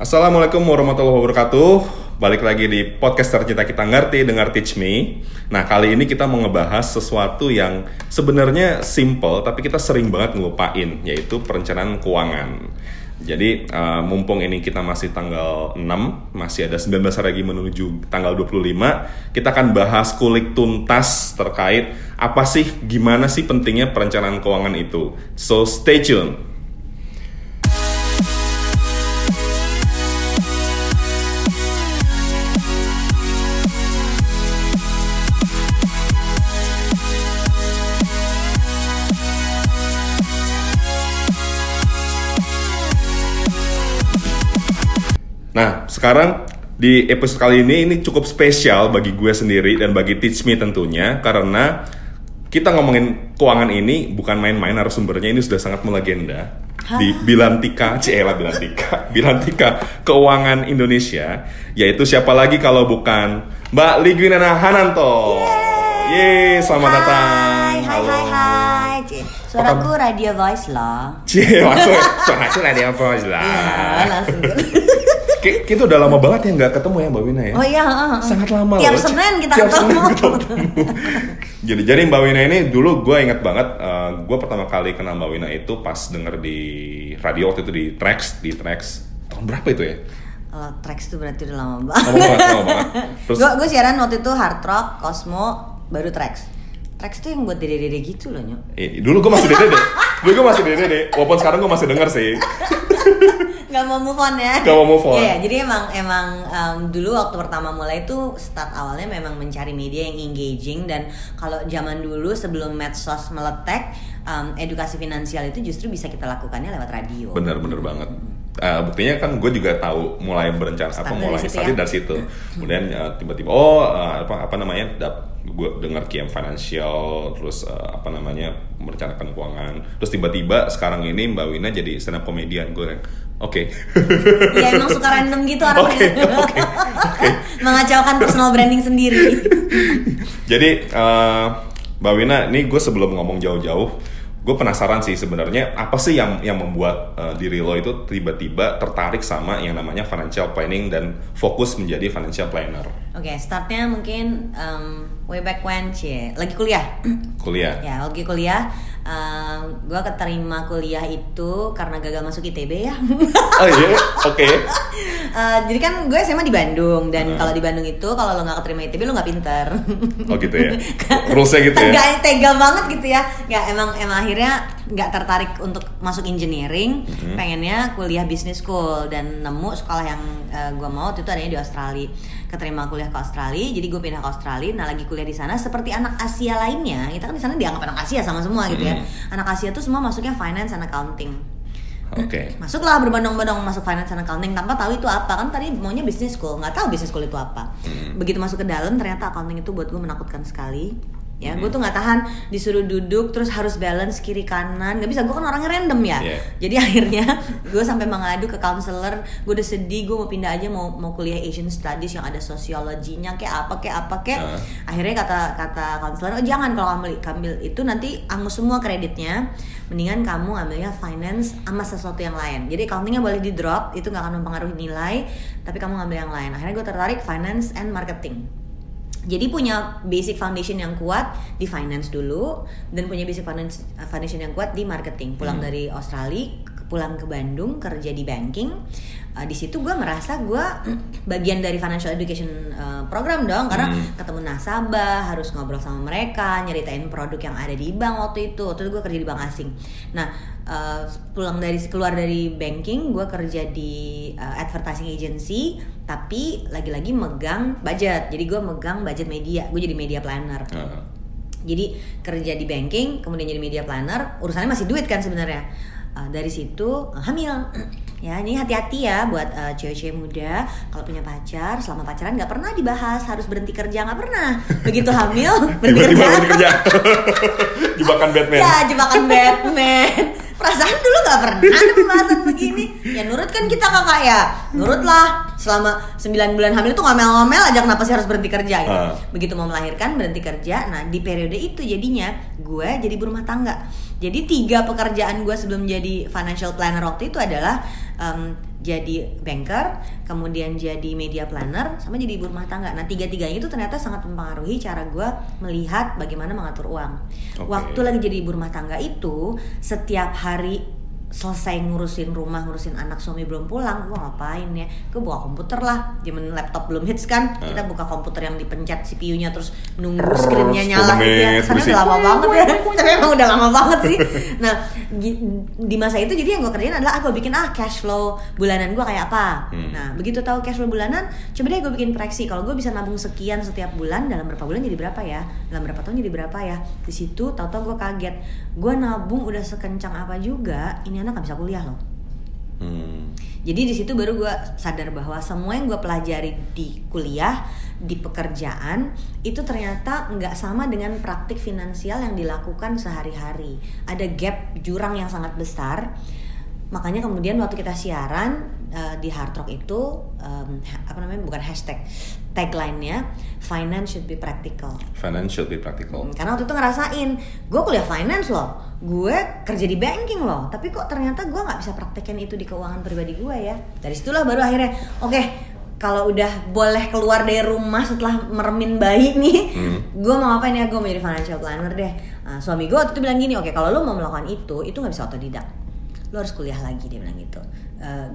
Assalamualaikum warahmatullahi wabarakatuh. Balik lagi di podcast tercinta kita ngerti dengar teach me. Nah kali ini kita mau ngebahas sesuatu yang sebenarnya simple tapi kita sering banget ngelupain yaitu perencanaan keuangan. Jadi uh, mumpung ini kita masih tanggal 6, masih ada 19 hari lagi menuju tanggal 25, kita akan bahas kulik tuntas terkait apa sih gimana sih pentingnya perencanaan keuangan itu. So stay tune. Nah, sekarang di episode kali ini ini cukup spesial bagi gue sendiri dan bagi Teach Me tentunya karena kita ngomongin keuangan ini bukan main-main narasumbernya ini sudah sangat melegenda di Bilantika, Ciela Bilantika, Bilantika Keuangan Indonesia, yaitu siapa lagi kalau bukan Mbak Ligwinana Hananto. Yeay, selamat hai, datang. Hai, Halo. hai, hai. Cie, Suaraku radio voice loh. Cie, masuk. Suara dia voice lah. Ya, langsung. Ki- Kita udah lama banget ya nggak ketemu ya Mbak Wina ya. Oh iya, heeh. sangat lama Tiap loh. Senin kita Tiap ketemu. Senin kita ketemu. jadi jadi Mbak Wina ini dulu gue inget banget eh, gue pertama kali kenal Mbak Wina itu pas denger di radio waktu itu di Trax di Trax tahun berapa itu ya? Kalau tracks itu berarti udah lama Lama banget. lama banget. Terus Gue gue siaran waktu itu hard rock, Cosmo, baru tracks. Tracks tuh yang buat dede-dede gitu loh nyok. eh, dulu gue masih dede deh. Dulu gue masih dede deh. Walaupun sekarang gue masih denger sih. Gak mau move on ya? Nggak mau move on. Iya, jadi emang emang em, dulu waktu pertama mulai itu start awalnya memang mencari media yang engaging dan kalau zaman dulu sebelum medsos meletek, em, edukasi finansial itu justru bisa kita lakukannya lewat radio. Bener-bener banget. Eh, buktinya kan gue juga tahu mulai berencana apa Start mulai ya? dari situ. Kemudian eh, tiba-tiba oh eh, apa apa namanya dap, gue dengar KM Financial terus eh, apa namanya merencanakan keuangan. Terus tiba-tiba sekarang ini Mbak Wina jadi stand up comedian gue oke. Iya emang suka random gitu Oke, orangnya. oke, oke. Mengacaukan personal branding sendiri. Jadi eh, Mbak Wina, ini gue sebelum ngomong jauh-jauh, gue penasaran sih sebenarnya apa sih yang yang membuat eh, diri lo itu tiba-tiba tertarik sama yang namanya financial planning dan fokus menjadi financial planner Oke, startnya mungkin em, way back when cie, lagi kuliah. kuliah. ya, lagi kuliah. Em, gua keterima kuliah itu karena gagal masuk ITB ya. Oh iya, oke. Eh, jadi kan gue SMA di Bandung dan Hmm. kalau di Bandung itu kalau lo nggak keterima ITB lo nggak pinter. Oh gitu ya. Rulesnya gitu ya. Nggak tega banget gitu ya. Nggak emang emang akhirnya nggak tertarik untuk masuk engineering, Hmm. pengennya kuliah business school dan nemu sekolah yang eh, gue mau waktu itu adanya di Australia. Keterima kuliah ke Australia, jadi gue pindah ke Australia. Nah lagi kuliah di sana seperti anak Asia lainnya, kita kan di sana dianggap anak Asia sama semua gitu ya. Hmm. Anak Asia tuh semua masuknya finance and accounting Oke. masuklah berbondong-bondong masuk finance and accounting tanpa tahu itu apa kan tadi maunya business school nggak tahu business school itu apa Hmm. begitu masuk ke dalam ternyata accounting itu buat gue menakutkan sekali ya gue Hmm. tuh nggak tahan disuruh duduk terus harus balance kiri kanan nggak bisa gue kan orangnya random ya Iya. jadi akhirnya gue sampai mengadu ke counselor gue udah sedih gue mau pindah aja mau mau kuliah Asian Studies yang ada sosiologinya kayak apa kayak apa kayak Uh. akhirnya kata kata counselor oh jangan kalau ambil ambil itu nanti angus semua kreditnya mendingan kamu ambilnya finance sama sesuatu yang lain jadi accountingnya boleh di drop itu nggak akan mempengaruhi nilai tapi kamu ngambil yang lain akhirnya gue tertarik finance and marketing jadi punya basic foundation yang kuat di finance dulu dan punya basic foundation yang kuat di marketing pulang Hmm. dari Australia pulang ke Bandung kerja di banking Uh, di situ gue merasa gue bagian dari financial education uh, program dong. Karena Hmm. ketemu nasabah harus ngobrol sama mereka nyeritain produk yang ada di bank waktu itu. Waktu itu gue kerja di bank asing. Nah uh, pulang dari keluar dari banking gue kerja di uh, advertising agency tapi lagi-lagi megang budget. Jadi gue megang budget media. Gue jadi media planner. Uh, jadi kerja di banking, kemudian jadi media planner, urusannya masih duit kan sebenarnya. Uh, dari situ uh, hamil. Ya, ini hati-hati ya buat uh, cewek-cewek muda kalau punya pacar, selama pacaran nggak pernah dibahas harus berhenti kerja nggak pernah. Begitu hamil berhenti kerja. Jebakan Batman. Ya, jebakan Batman. Perasaan dulu nggak pernah ada pembahasan begini. Ya nurut kan kita kakak ya. Nurut lah. Selama 9 bulan hamil tuh ngomel-ngomel aja kenapa sih harus berhenti kerja gitu. Ah. Begitu mau melahirkan berhenti kerja. Nah, di periode itu jadinya gue jadi berumah tangga. Jadi tiga pekerjaan gue sebelum jadi financial planner waktu itu adalah em, jadi banker, kemudian jadi media planner, sama jadi ibu rumah tangga. Nah tiga-tiganya itu ternyata sangat mempengaruhi cara gue melihat bagaimana mengatur uang. Oke. Waktu lagi jadi ibu rumah tangga itu, setiap hari selesai ngurusin rumah, ngurusin anak suami belum pulang, gue ngapain ya? Gue buka komputer lah, zaman laptop belum hits kan, kita buka komputer yang dipencet CPU-nya terus nunggu screen-nya nyala 10 gitu ya. bisik. udah lama banget ya, tapi emang udah lama banget sih. Nah, di masa itu jadi yang gue kerjain adalah ah gue bikin ah cash flow bulanan gue kayak apa. Hmm. Nah, begitu tahu cash flow bulanan, coba deh gue bikin proyeksi kalau gue bisa nabung sekian setiap bulan dalam berapa bulan jadi berapa ya? Dalam berapa tahun jadi berapa ya? Di situ tahu-tahu gue kaget, gue nabung udah sekencang apa juga, ini anak gak bisa kuliah loh. Hmm. Jadi di situ baru gue sadar bahwa semua yang gue pelajari di kuliah, di pekerjaan itu ternyata nggak sama dengan praktik finansial yang dilakukan sehari-hari. Ada gap jurang yang sangat besar. Makanya kemudian waktu kita siaran eh, di Hard Rock itu ha- apa namanya bukan hashtag tagline-nya finance should be practical. Finance should be practical. Karena waktu itu ngerasain, gue kuliah finance loh, gue kerja di banking loh, tapi kok ternyata gue nggak bisa praktekin itu di keuangan pribadi gue ya. Dari situlah baru akhirnya, oke, kalau udah boleh keluar dari rumah setelah meremin bayi nih, Hmm. gue mau ngapain ya? Gue mau jadi financial planner deh. Nah, suami gue waktu itu bilang gini, oke, kalau lo mau melakukan itu, itu nggak bisa otodidak lo harus kuliah lagi dia bilang gitu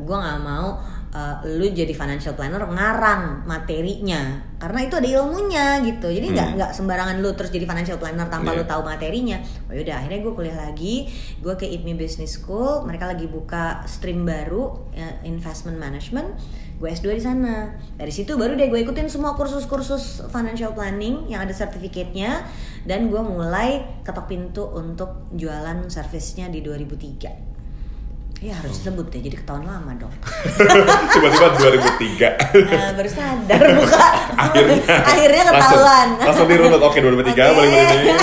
gue nggak mau eh, lu jadi financial planner ngarang materinya. Karena itu ada ilmunya gitu. Jadi nggak Hmm. nggak sembarangan lu terus jadi financial planner tanpa Iya. lu tahu materinya. Oh yaudah akhirnya gue kuliah lagi. Gue ke ITMI Business School. Mereka lagi buka stream baru ya, investment management. Gue S2 di sana. Dari situ baru deh gue ikutin semua kursus-kursus financial planning yang ada sertifikatnya. Dan gue mulai ketok pintu untuk jualan servisnya di 2003 Iya harus disebut deh, jadi ketahuan lama dong. Tiba-tiba 2003. Nah, baru sadar buka. Akhirnya. Akhirnya Langsung, ketahuan. langsung dirunut. Oke, 2003 Oke. boleh boleh.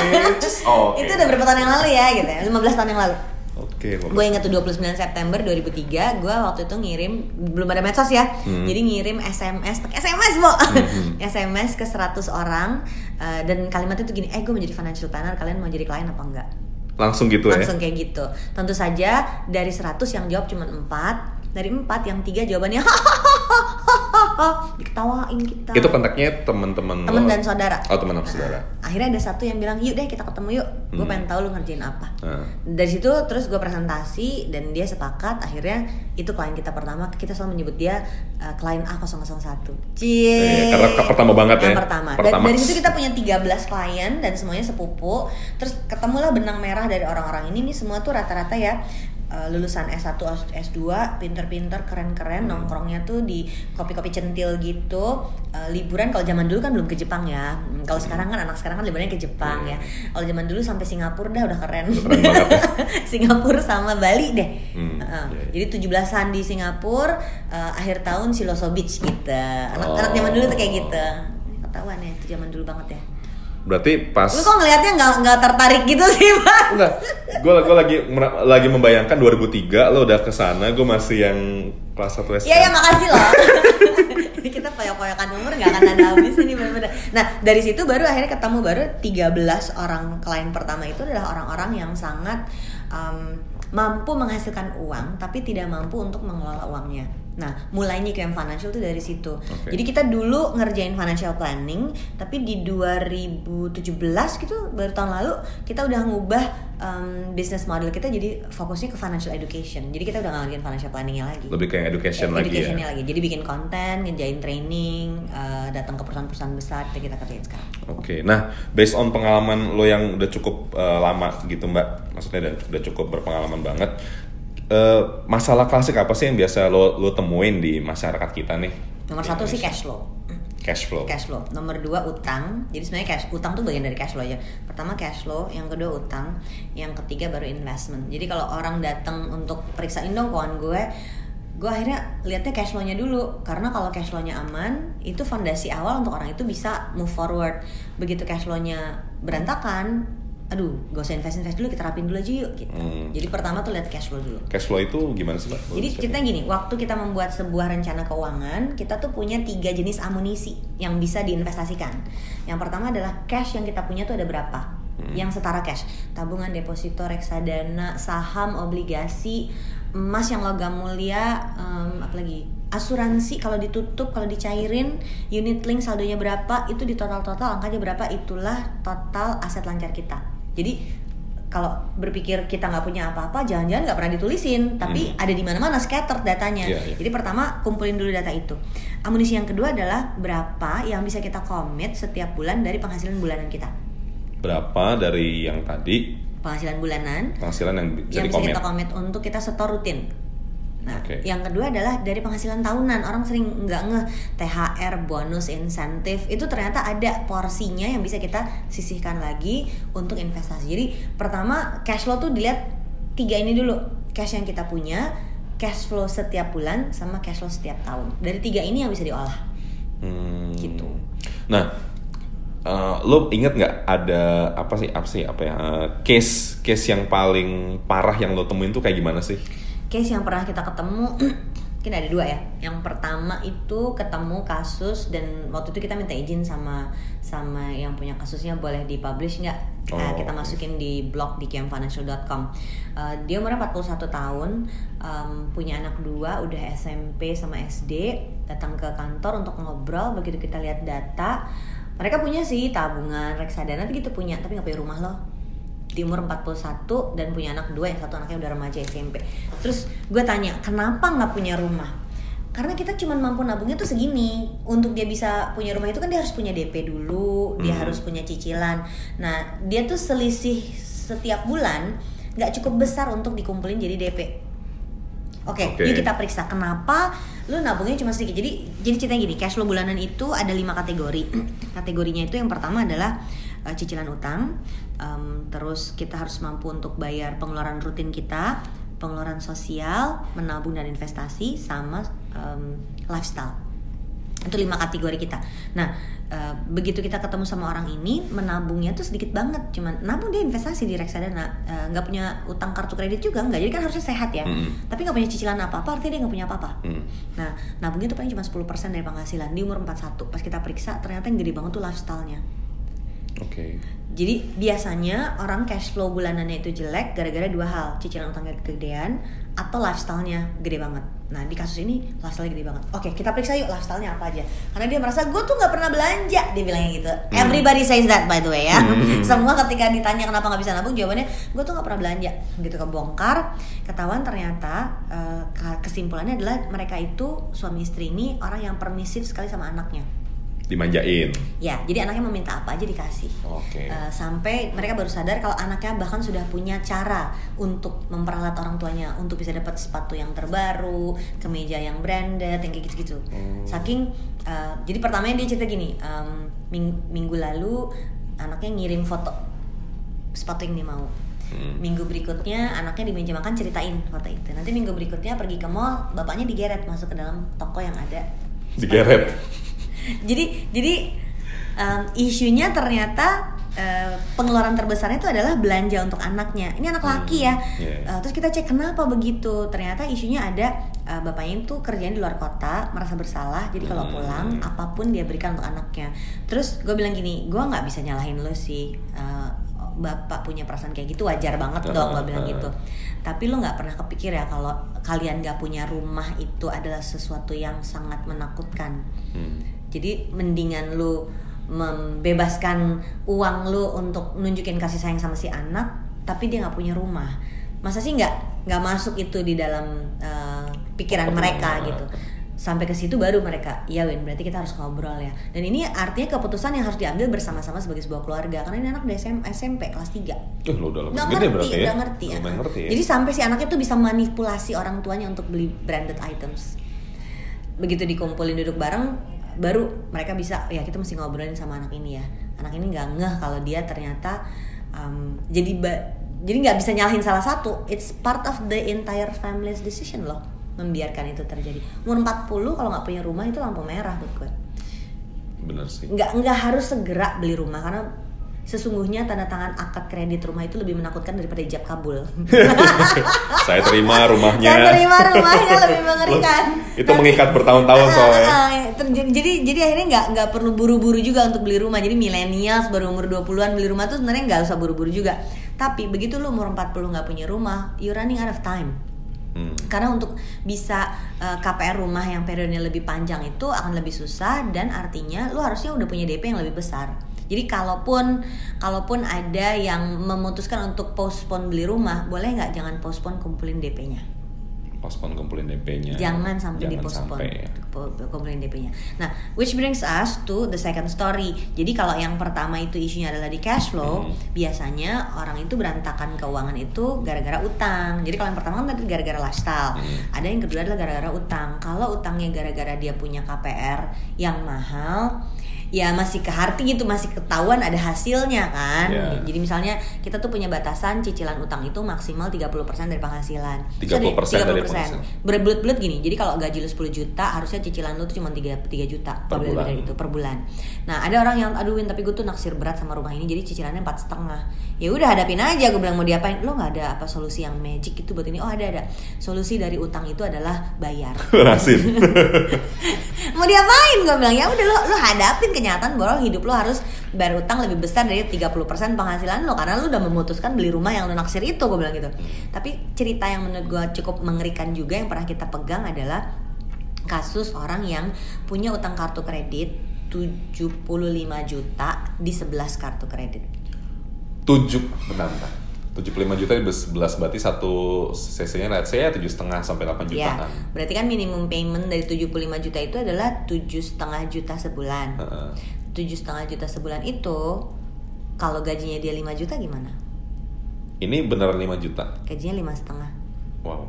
Oh, oke. Itu udah berapa tahun yang lalu ya gitu ya, 15 tahun yang lalu. Oke, Gue inget tuh 29 September 2003, gue waktu itu ngirim belum ada medsos ya, Hmm. jadi ngirim SMS pakai SMS bo, Hmm. SMS ke 100 orang eh, dan kalimatnya tuh gini, eh gue mau jadi financial planner, kalian mau jadi klien apa enggak? Langsung gitu ya. langsung kayak gitu. Tentu saja dari 100 yang jawab cuma 4, dari 4 yang tiga jawabannya diketawain kita. Itu kontaknya teman-teman temen lo? dan saudara. Oh, teman dan saudara. Nah, akhirnya ada satu yang bilang, "Yuk deh kita ketemu yuk. Gue Hmm. pengen tahu lu ngerjain apa." Nah. Dari situ terus gue presentasi dan dia sepakat akhirnya itu klien kita pertama kita selalu menyebut dia uh, klien A001. Cie. Iya, karena ke- pertama banget Yang ya. pertama. Dan Pertama. dari situ kita punya 13 klien dan semuanya sepupu. Terus ketemulah benang merah dari orang-orang ini nih semua tuh rata-rata ya uh, lulusan S1 S2 pinter-pinter keren-keren Hmm. nongkrongnya tuh di kopi-kopi centil gitu Uh, liburan kalau zaman dulu kan belum ke Jepang ya Hmm, kalau sekarang kan anak sekarang kan liburannya ke Jepang Iya. ya kalau zaman dulu sampai Singapura dah udah keren, Keren banget ya. Singapura sama Bali deh Hmm, Uh, iya, iya. jadi 17-an di Singapura uh, akhir tahun Siloso Beach gitu anak-anak Oh. zaman dulu tuh kayak gitu ketahuan ya itu zaman dulu banget ya Berarti pas lu kok ngelihatnya nggak nggak tertarik gitu sih pak Enggak. Gue gue lagi lagi membayangkan 2003 lo udah ke sana, gue masih yang kelas 1 SD. Iya ya makasih loh. kita koyak-koyakan umur nggak akan ada habis ini bener-bener. Nah dari situ baru akhirnya ketemu baru 13 orang klien pertama itu adalah orang-orang yang sangat um, mampu menghasilkan uang tapi tidak mampu untuk mengelola uangnya. Nah mulainya QM Financial tuh dari situ. Oke. Jadi kita dulu ngerjain financial planning tapi di 2017 gitu baru tahun lalu kita udah ngubah um, business model kita jadi fokusnya ke financial education. Jadi kita udah ngerjain financial planningnya lagi Lebih kayak education lagi ya. educationnya lagi jadi bikin konten ngejain training eh, datang ke perusahaan-perusahaan besar itu kita kerjain sekarang Oke, nah based on pengalaman lo yang udah cukup eh, lama gitu mbak, maksudnya udah, udah cukup berpengalaman banget. Eh, masalah klasik apa sih yang biasa lo lo temuin di masyarakat kita nih? nomor satu sih cash flow. Cash flow. cash flow. Nomor dua utang. Jadi sebenarnya cash utang tuh bagian dari cash flow aja. Pertama cash flow yang kedua utang yang ketiga baru investment. Jadi kalau orang datang untuk periksain dong keuangan gue gue akhirnya lihatnya cash flow-nya dulu. Karena kalau cash flow-nya aman itu fondasi awal untuk orang itu bisa move forward. Begitu cash flow-nya berantakan aduh gak usah invest invest dulu kita rapin dulu aja yuk gitu Hmm. jadi pertama tuh lihat cash flow dulu Cash flow itu gimana sih mbak? Jadi ceritanya gini, waktu kita membuat sebuah rencana keuangan, kita tuh punya tiga jenis amunisi yang bisa diinvestasikan. Yang pertama adalah cash yang kita punya tuh ada berapa? Hmm. Yang setara cash, tabungan, deposito, reksadana, saham, obligasi, emas yang logam mulia em, apalagi asuransi kalau ditutup kalau dicairin unit link saldonya berapa itu di total total angkanya berapa itulah total aset lancar kita jadi kalau berpikir kita nggak punya apa-apa jangan-jangan nggak pernah ditulisin. Tapi ada di mana-mana scattered datanya. Iya, iya. jadi pertama kumpulin dulu data itu. Amunisi yang kedua adalah berapa yang bisa kita komit setiap bulan dari penghasilan bulanan kita. Berapa dari yang tadi? Penghasilan bulanan penghasilan yang bisa yang bisa kita komit untuk kita setor rutin. Nah, Oke. yang kedua adalah dari penghasilan tahunan. Orang sering nggak ngeh THR, bonus, insentif itu ternyata ada porsinya yang bisa kita sisihkan lagi untuk investasi. Jadi pertama cash flow tuh dilihat tiga ini dulu. Cash yang kita punya, cash flow setiap bulan, sama cash flow setiap tahun. Dari tiga ini yang bisa diolah. Hmm. Gitu. Nah, eh, lo inget nggak ada apa sih apa sih apa ya eh, case case yang paling parah yang lo temuin tuh kayak gimana sih? Case yang pernah kita ketemu mungkin ada dua ya. Yang pertama itu ketemu kasus dan waktu itu kita minta izin sama sama yang punya kasusnya boleh dipublish nggak? Oh, Eh, kita masukin di blog di kmfinancial.com Eh, dia umurnya 41 tahun em, punya anak dua udah SMP sama SD datang ke kantor untuk ngobrol begitu kita lihat data mereka punya sih tabungan reksadana gitu punya tapi nggak punya rumah loh di umur 41 dan punya anak dua yang satu anaknya udah remaja SMP terus gue tanya kenapa nggak punya rumah karena kita cuma mampu nabungnya tuh segini untuk dia bisa punya rumah itu kan dia harus punya DP dulu dia Hmm. harus punya cicilan nah dia tuh selisih setiap bulan nggak cukup besar untuk dikumpulin jadi DP Oke, Oke. yuk kita periksa kenapa lu nabungnya cuma sedikit. Jadi jadi ceritanya gini, cash flow bulanan itu ada lima kategori. Kategorinya itu yang pertama adalah uh, cicilan utang, em, terus kita harus mampu untuk bayar pengeluaran rutin kita, pengeluaran sosial, menabung dan investasi, sama em, lifestyle itu lima kategori kita. Nah, eh, begitu kita ketemu sama orang ini, menabungnya tuh sedikit banget, cuman nabung dia investasi di reksadana, Eh, nggak punya utang kartu kredit juga nggak, jadi kan harusnya sehat ya. Mm-mm. Tapi nggak punya cicilan apa apa, artinya dia nggak punya apa-apa. Hmm. Nah, nabungnya tuh paling cuma 10% dari penghasilan di umur 41. Pas kita periksa, ternyata yang gede banget tuh lifestyle-nya. Oke. Jadi biasanya orang cash flow bulanannya itu jelek gara-gara dua hal, cicilan utangnya kegedean atau lifestyle-nya gede banget. Nah di kasus ini lifestyle gede banget. Oke kita periksa yuk lifestyle-nya apa aja. Karena dia merasa gue tuh nggak pernah belanja, dia bilangnya gitu. Everybody says that by the way ya. Hmm. Semua ketika ditanya kenapa nggak bisa nabung, jawabannya gue tuh nggak pernah belanja. Gitu kebongkar, ketahuan ternyata eh, ke- kesimpulannya adalah mereka itu suami istri ini orang yang permisif sekali sama anaknya. Dimanjain. Ya, jadi anaknya meminta apa aja dikasih. Oke. Uh, sampai mereka baru sadar kalau anaknya bahkan sudah punya cara untuk memperalat orang tuanya untuk bisa dapat sepatu yang terbaru, kemeja yang branded, yang kayak gitu-gitu. Hmm. Saking uh, jadi pertamanya dia cerita gini, um, ming- minggu lalu anaknya ngirim foto sepatu yang dia mau. Hmm. Minggu berikutnya anaknya di meja makan ceritain foto itu. Nanti minggu berikutnya pergi ke mall, bapaknya digeret masuk ke dalam toko yang ada Digeret. Jadi jadi um, isunya ternyata uh, pengeluaran terbesarnya itu adalah belanja untuk anaknya. Ini anak laki ya. Iya. Uh, terus kita cek kenapa begitu? Ternyata isunya ada uh, bapaknya itu kerjanya di luar kota merasa bersalah. Jadi kalau Hmm. pulang apa pun dia berikan untuk anaknya. Terus gue bilang gini gue nggak bisa nyalahin lo sih. Uh, bapak punya perasaan kayak gitu wajar banget dong gue bilang gitu. Tapi lo nggak pernah kepikir ya kalau kalian nggak punya rumah itu adalah sesuatu yang sangat menakutkan. Hmm. Jadi mendingan lu membebaskan uang lu untuk nunjukin kasih sayang sama si anak, tapi dia nggak punya rumah. Masa sih nggak nggak masuk itu di dalam uh, pikiran mereka gitu. Sampai ke situ baru mereka, iya Win, berarti kita harus ngobrol ya. Dan ini artinya keputusan yang harus diambil bersama-sama sebagai sebuah keluarga. Karena ini anak udah SM, SMP kelas 3 Eh, lo udah nggak ngerti, berarti ya? ngerti. Ya. ngerti ya? Jadi sampai si anaknya tuh bisa manipulasi orang tuanya untuk beli branded items. Begitu dikumpulin duduk bareng, baru mereka bisa ya kita mesti ngobrolin sama anak ini ya. Anak ini nggak ngeh kalau dia ternyata um, jadi ba- jadi nggak bisa nyalahin salah satu. It's part of the entire family's decision loh membiarkan itu terjadi. Umur 40 kalau nggak punya rumah itu lampu merah buat gue Bener sih. nggak nggak harus segera beli rumah karena sesungguhnya tanda tangan akad kredit rumah itu lebih menakutkan daripada ijab kabul. Saya terima rumahnya. Saya terima rumahnya lebih mengerikan. Itu mengikat bertahun-tahun soalnya. Ah, ah, jadi jadi akhirnya nggak nggak perlu buru-buru juga untuk beli rumah. Jadi milenials baru umur 20-an beli rumah tuh sebenarnya nggak usah buru-buru juga. Tapi begitu lu umur 40 nggak punya rumah, you running out of time. Hmm. Karena untuk bisa uh, KPR rumah yang periodenya lebih panjang itu akan lebih susah dan artinya lu harusnya udah punya DP yang lebih besar. Jadi kalaupun kalaupun ada yang memutuskan untuk postpone beli rumah, boleh nggak jangan postpone kumpulin DP-nya postpone kumpulin DP-nya. Jangan sampai Jangan dipospon sampai, ya. kumpulin DP-nya. Nah, which brings us to the second story. Jadi kalau yang pertama itu isunya adalah di cash flow, Hmm. biasanya orang itu berantakan keuangan itu gara-gara utang. Jadi kalau yang pertama kan tadi gara-gara lifestyle. Hmm. Ada yang kedua adalah gara-gara utang. Kalau utangnya gara-gara dia punya KPR yang mahal, ya masih ke harti gitu, masih ketahuan ada hasilnya kan. Ya. Jadi misalnya kita tuh punya batasan cicilan utang itu maksimal 30% dari penghasilan. 30% dari 30%. penghasilan. Berbelut-belut gini. Jadi kalau gaji lu 10 juta, harusnya cicilan lu tuh cuma 3 3 juta Per bulan. dari itu per bulan. Nah, ada orang yang aduh Win, tapi gue tuh naksir berat sama rumah ini jadi cicilannya empat setengah. Ya udah hadapin aja gue bilang mau diapain? Lo nggak ada apa solusi yang magic gitu buat ini? Oh, ada ada. Solusi dari utang itu adalah bayar. Mau diapain gue bilang ya udah lo lo hadapin kenyataan bahwa hidup lo harus bayar utang lebih besar dari 30% penghasilan lo karena lo udah memutuskan beli rumah yang lo naksir itu gue bilang gitu tapi cerita yang menurut gue cukup mengerikan juga yang pernah kita pegang adalah kasus orang yang punya utang kartu kredit 75 juta di 11 kartu kredit 7 bentar, bentar. 75 juta di 11 berarti satu CC-nya let's say ya 7,5 sampai 8 Ya, jutaan. berarti kan minimum payment dari 75 juta itu adalah tujuh setengah juta sebulan. Tujuh setengah juta sebulan itu kalau gajinya dia 5 juta gimana? Ini beneran 5 juta. Gajinya lima setengah. Wow.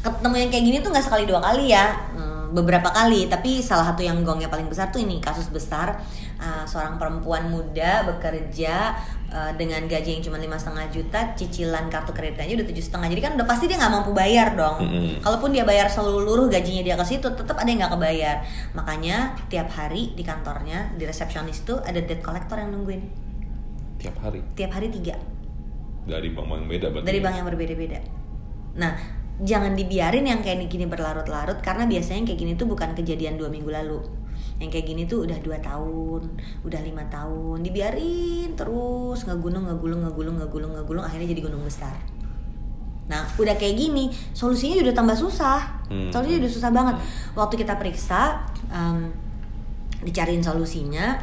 Ketemu yang kayak gini tuh nggak sekali dua kali ya, Hmm, beberapa kali. Tapi salah satu yang gongnya paling besar tuh ini kasus besar uh, seorang perempuan muda bekerja uh, dengan gaji yang cuma lima setengah juta, cicilan kartu kreditnya udah tujuh setengah. Jadi kan udah pasti dia nggak mampu bayar dong. Mm-mm. Kalaupun dia bayar seluruh gajinya dia ke situ, tetap ada yang nggak kebayar. Makanya tiap hari di kantornya di resepsionis tuh ada debt collector yang nungguin. Tiap hari. Tiap hari tiga Dari bank-bank beda berarti. dari ya? bank yang berbeda-beda. Nah, jangan dibiarin yang kayak gini berlarut-larut karena biasanya yang kayak gini tuh bukan kejadian dua minggu lalu. Yang kayak gini tuh udah dua tahun, udah lima tahun, dibiarin terus ngegulung, ngegulung, ngegulung, ngegulung, ngegulung, akhirnya jadi gunung besar. Nah, udah kayak gini, solusinya udah tambah susah. Hmm. Solusinya udah susah banget. Waktu kita periksa, em, dicariin solusinya.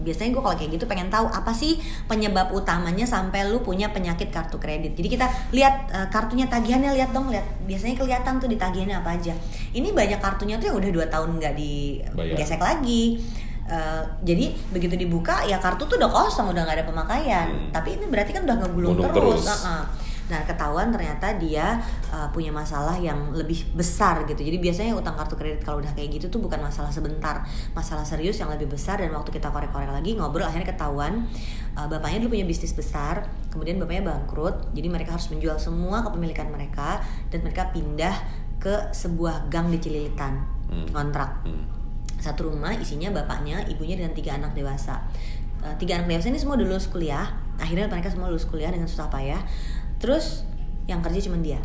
Biasanya gue kalau kayak gitu pengen tahu apa sih penyebab utamanya sampai lu punya penyakit kartu kredit. Jadi kita lihat eh, kartunya tagihannya lihat dong lihat. Biasanya kelihatan tuh di tagihannya apa aja. Ini banyak kartunya tuh yang udah dua tahun nggak digesek lagi. Eh, jadi begitu dibuka ya kartu tuh udah kosong udah nggak ada pemakaian. Hmm. Tapi ini berarti kan udah ngegulung Gulung terus. terus. Heeh. Nah ketahuan ternyata dia uh, punya masalah yang lebih besar gitu. Jadi biasanya utang kartu kredit kalau udah kayak gitu tuh bukan masalah sebentar, masalah serius yang lebih besar. Dan waktu kita korek-korek lagi ngobrol akhirnya ketahuan uh, bapaknya dulu punya bisnis besar, kemudian bapaknya bangkrut. Jadi mereka harus menjual semua kepemilikan mereka dan mereka pindah ke sebuah gang di Cililitan Hmm. kontrak Hmm. satu rumah isinya bapaknya, ibunya dan tiga anak dewasa. Eh, tiga anak dewasa ini semua udah lulus kuliah. Akhirnya mereka semua lulus kuliah dengan susah payah. Terus yang kerja cuma dia.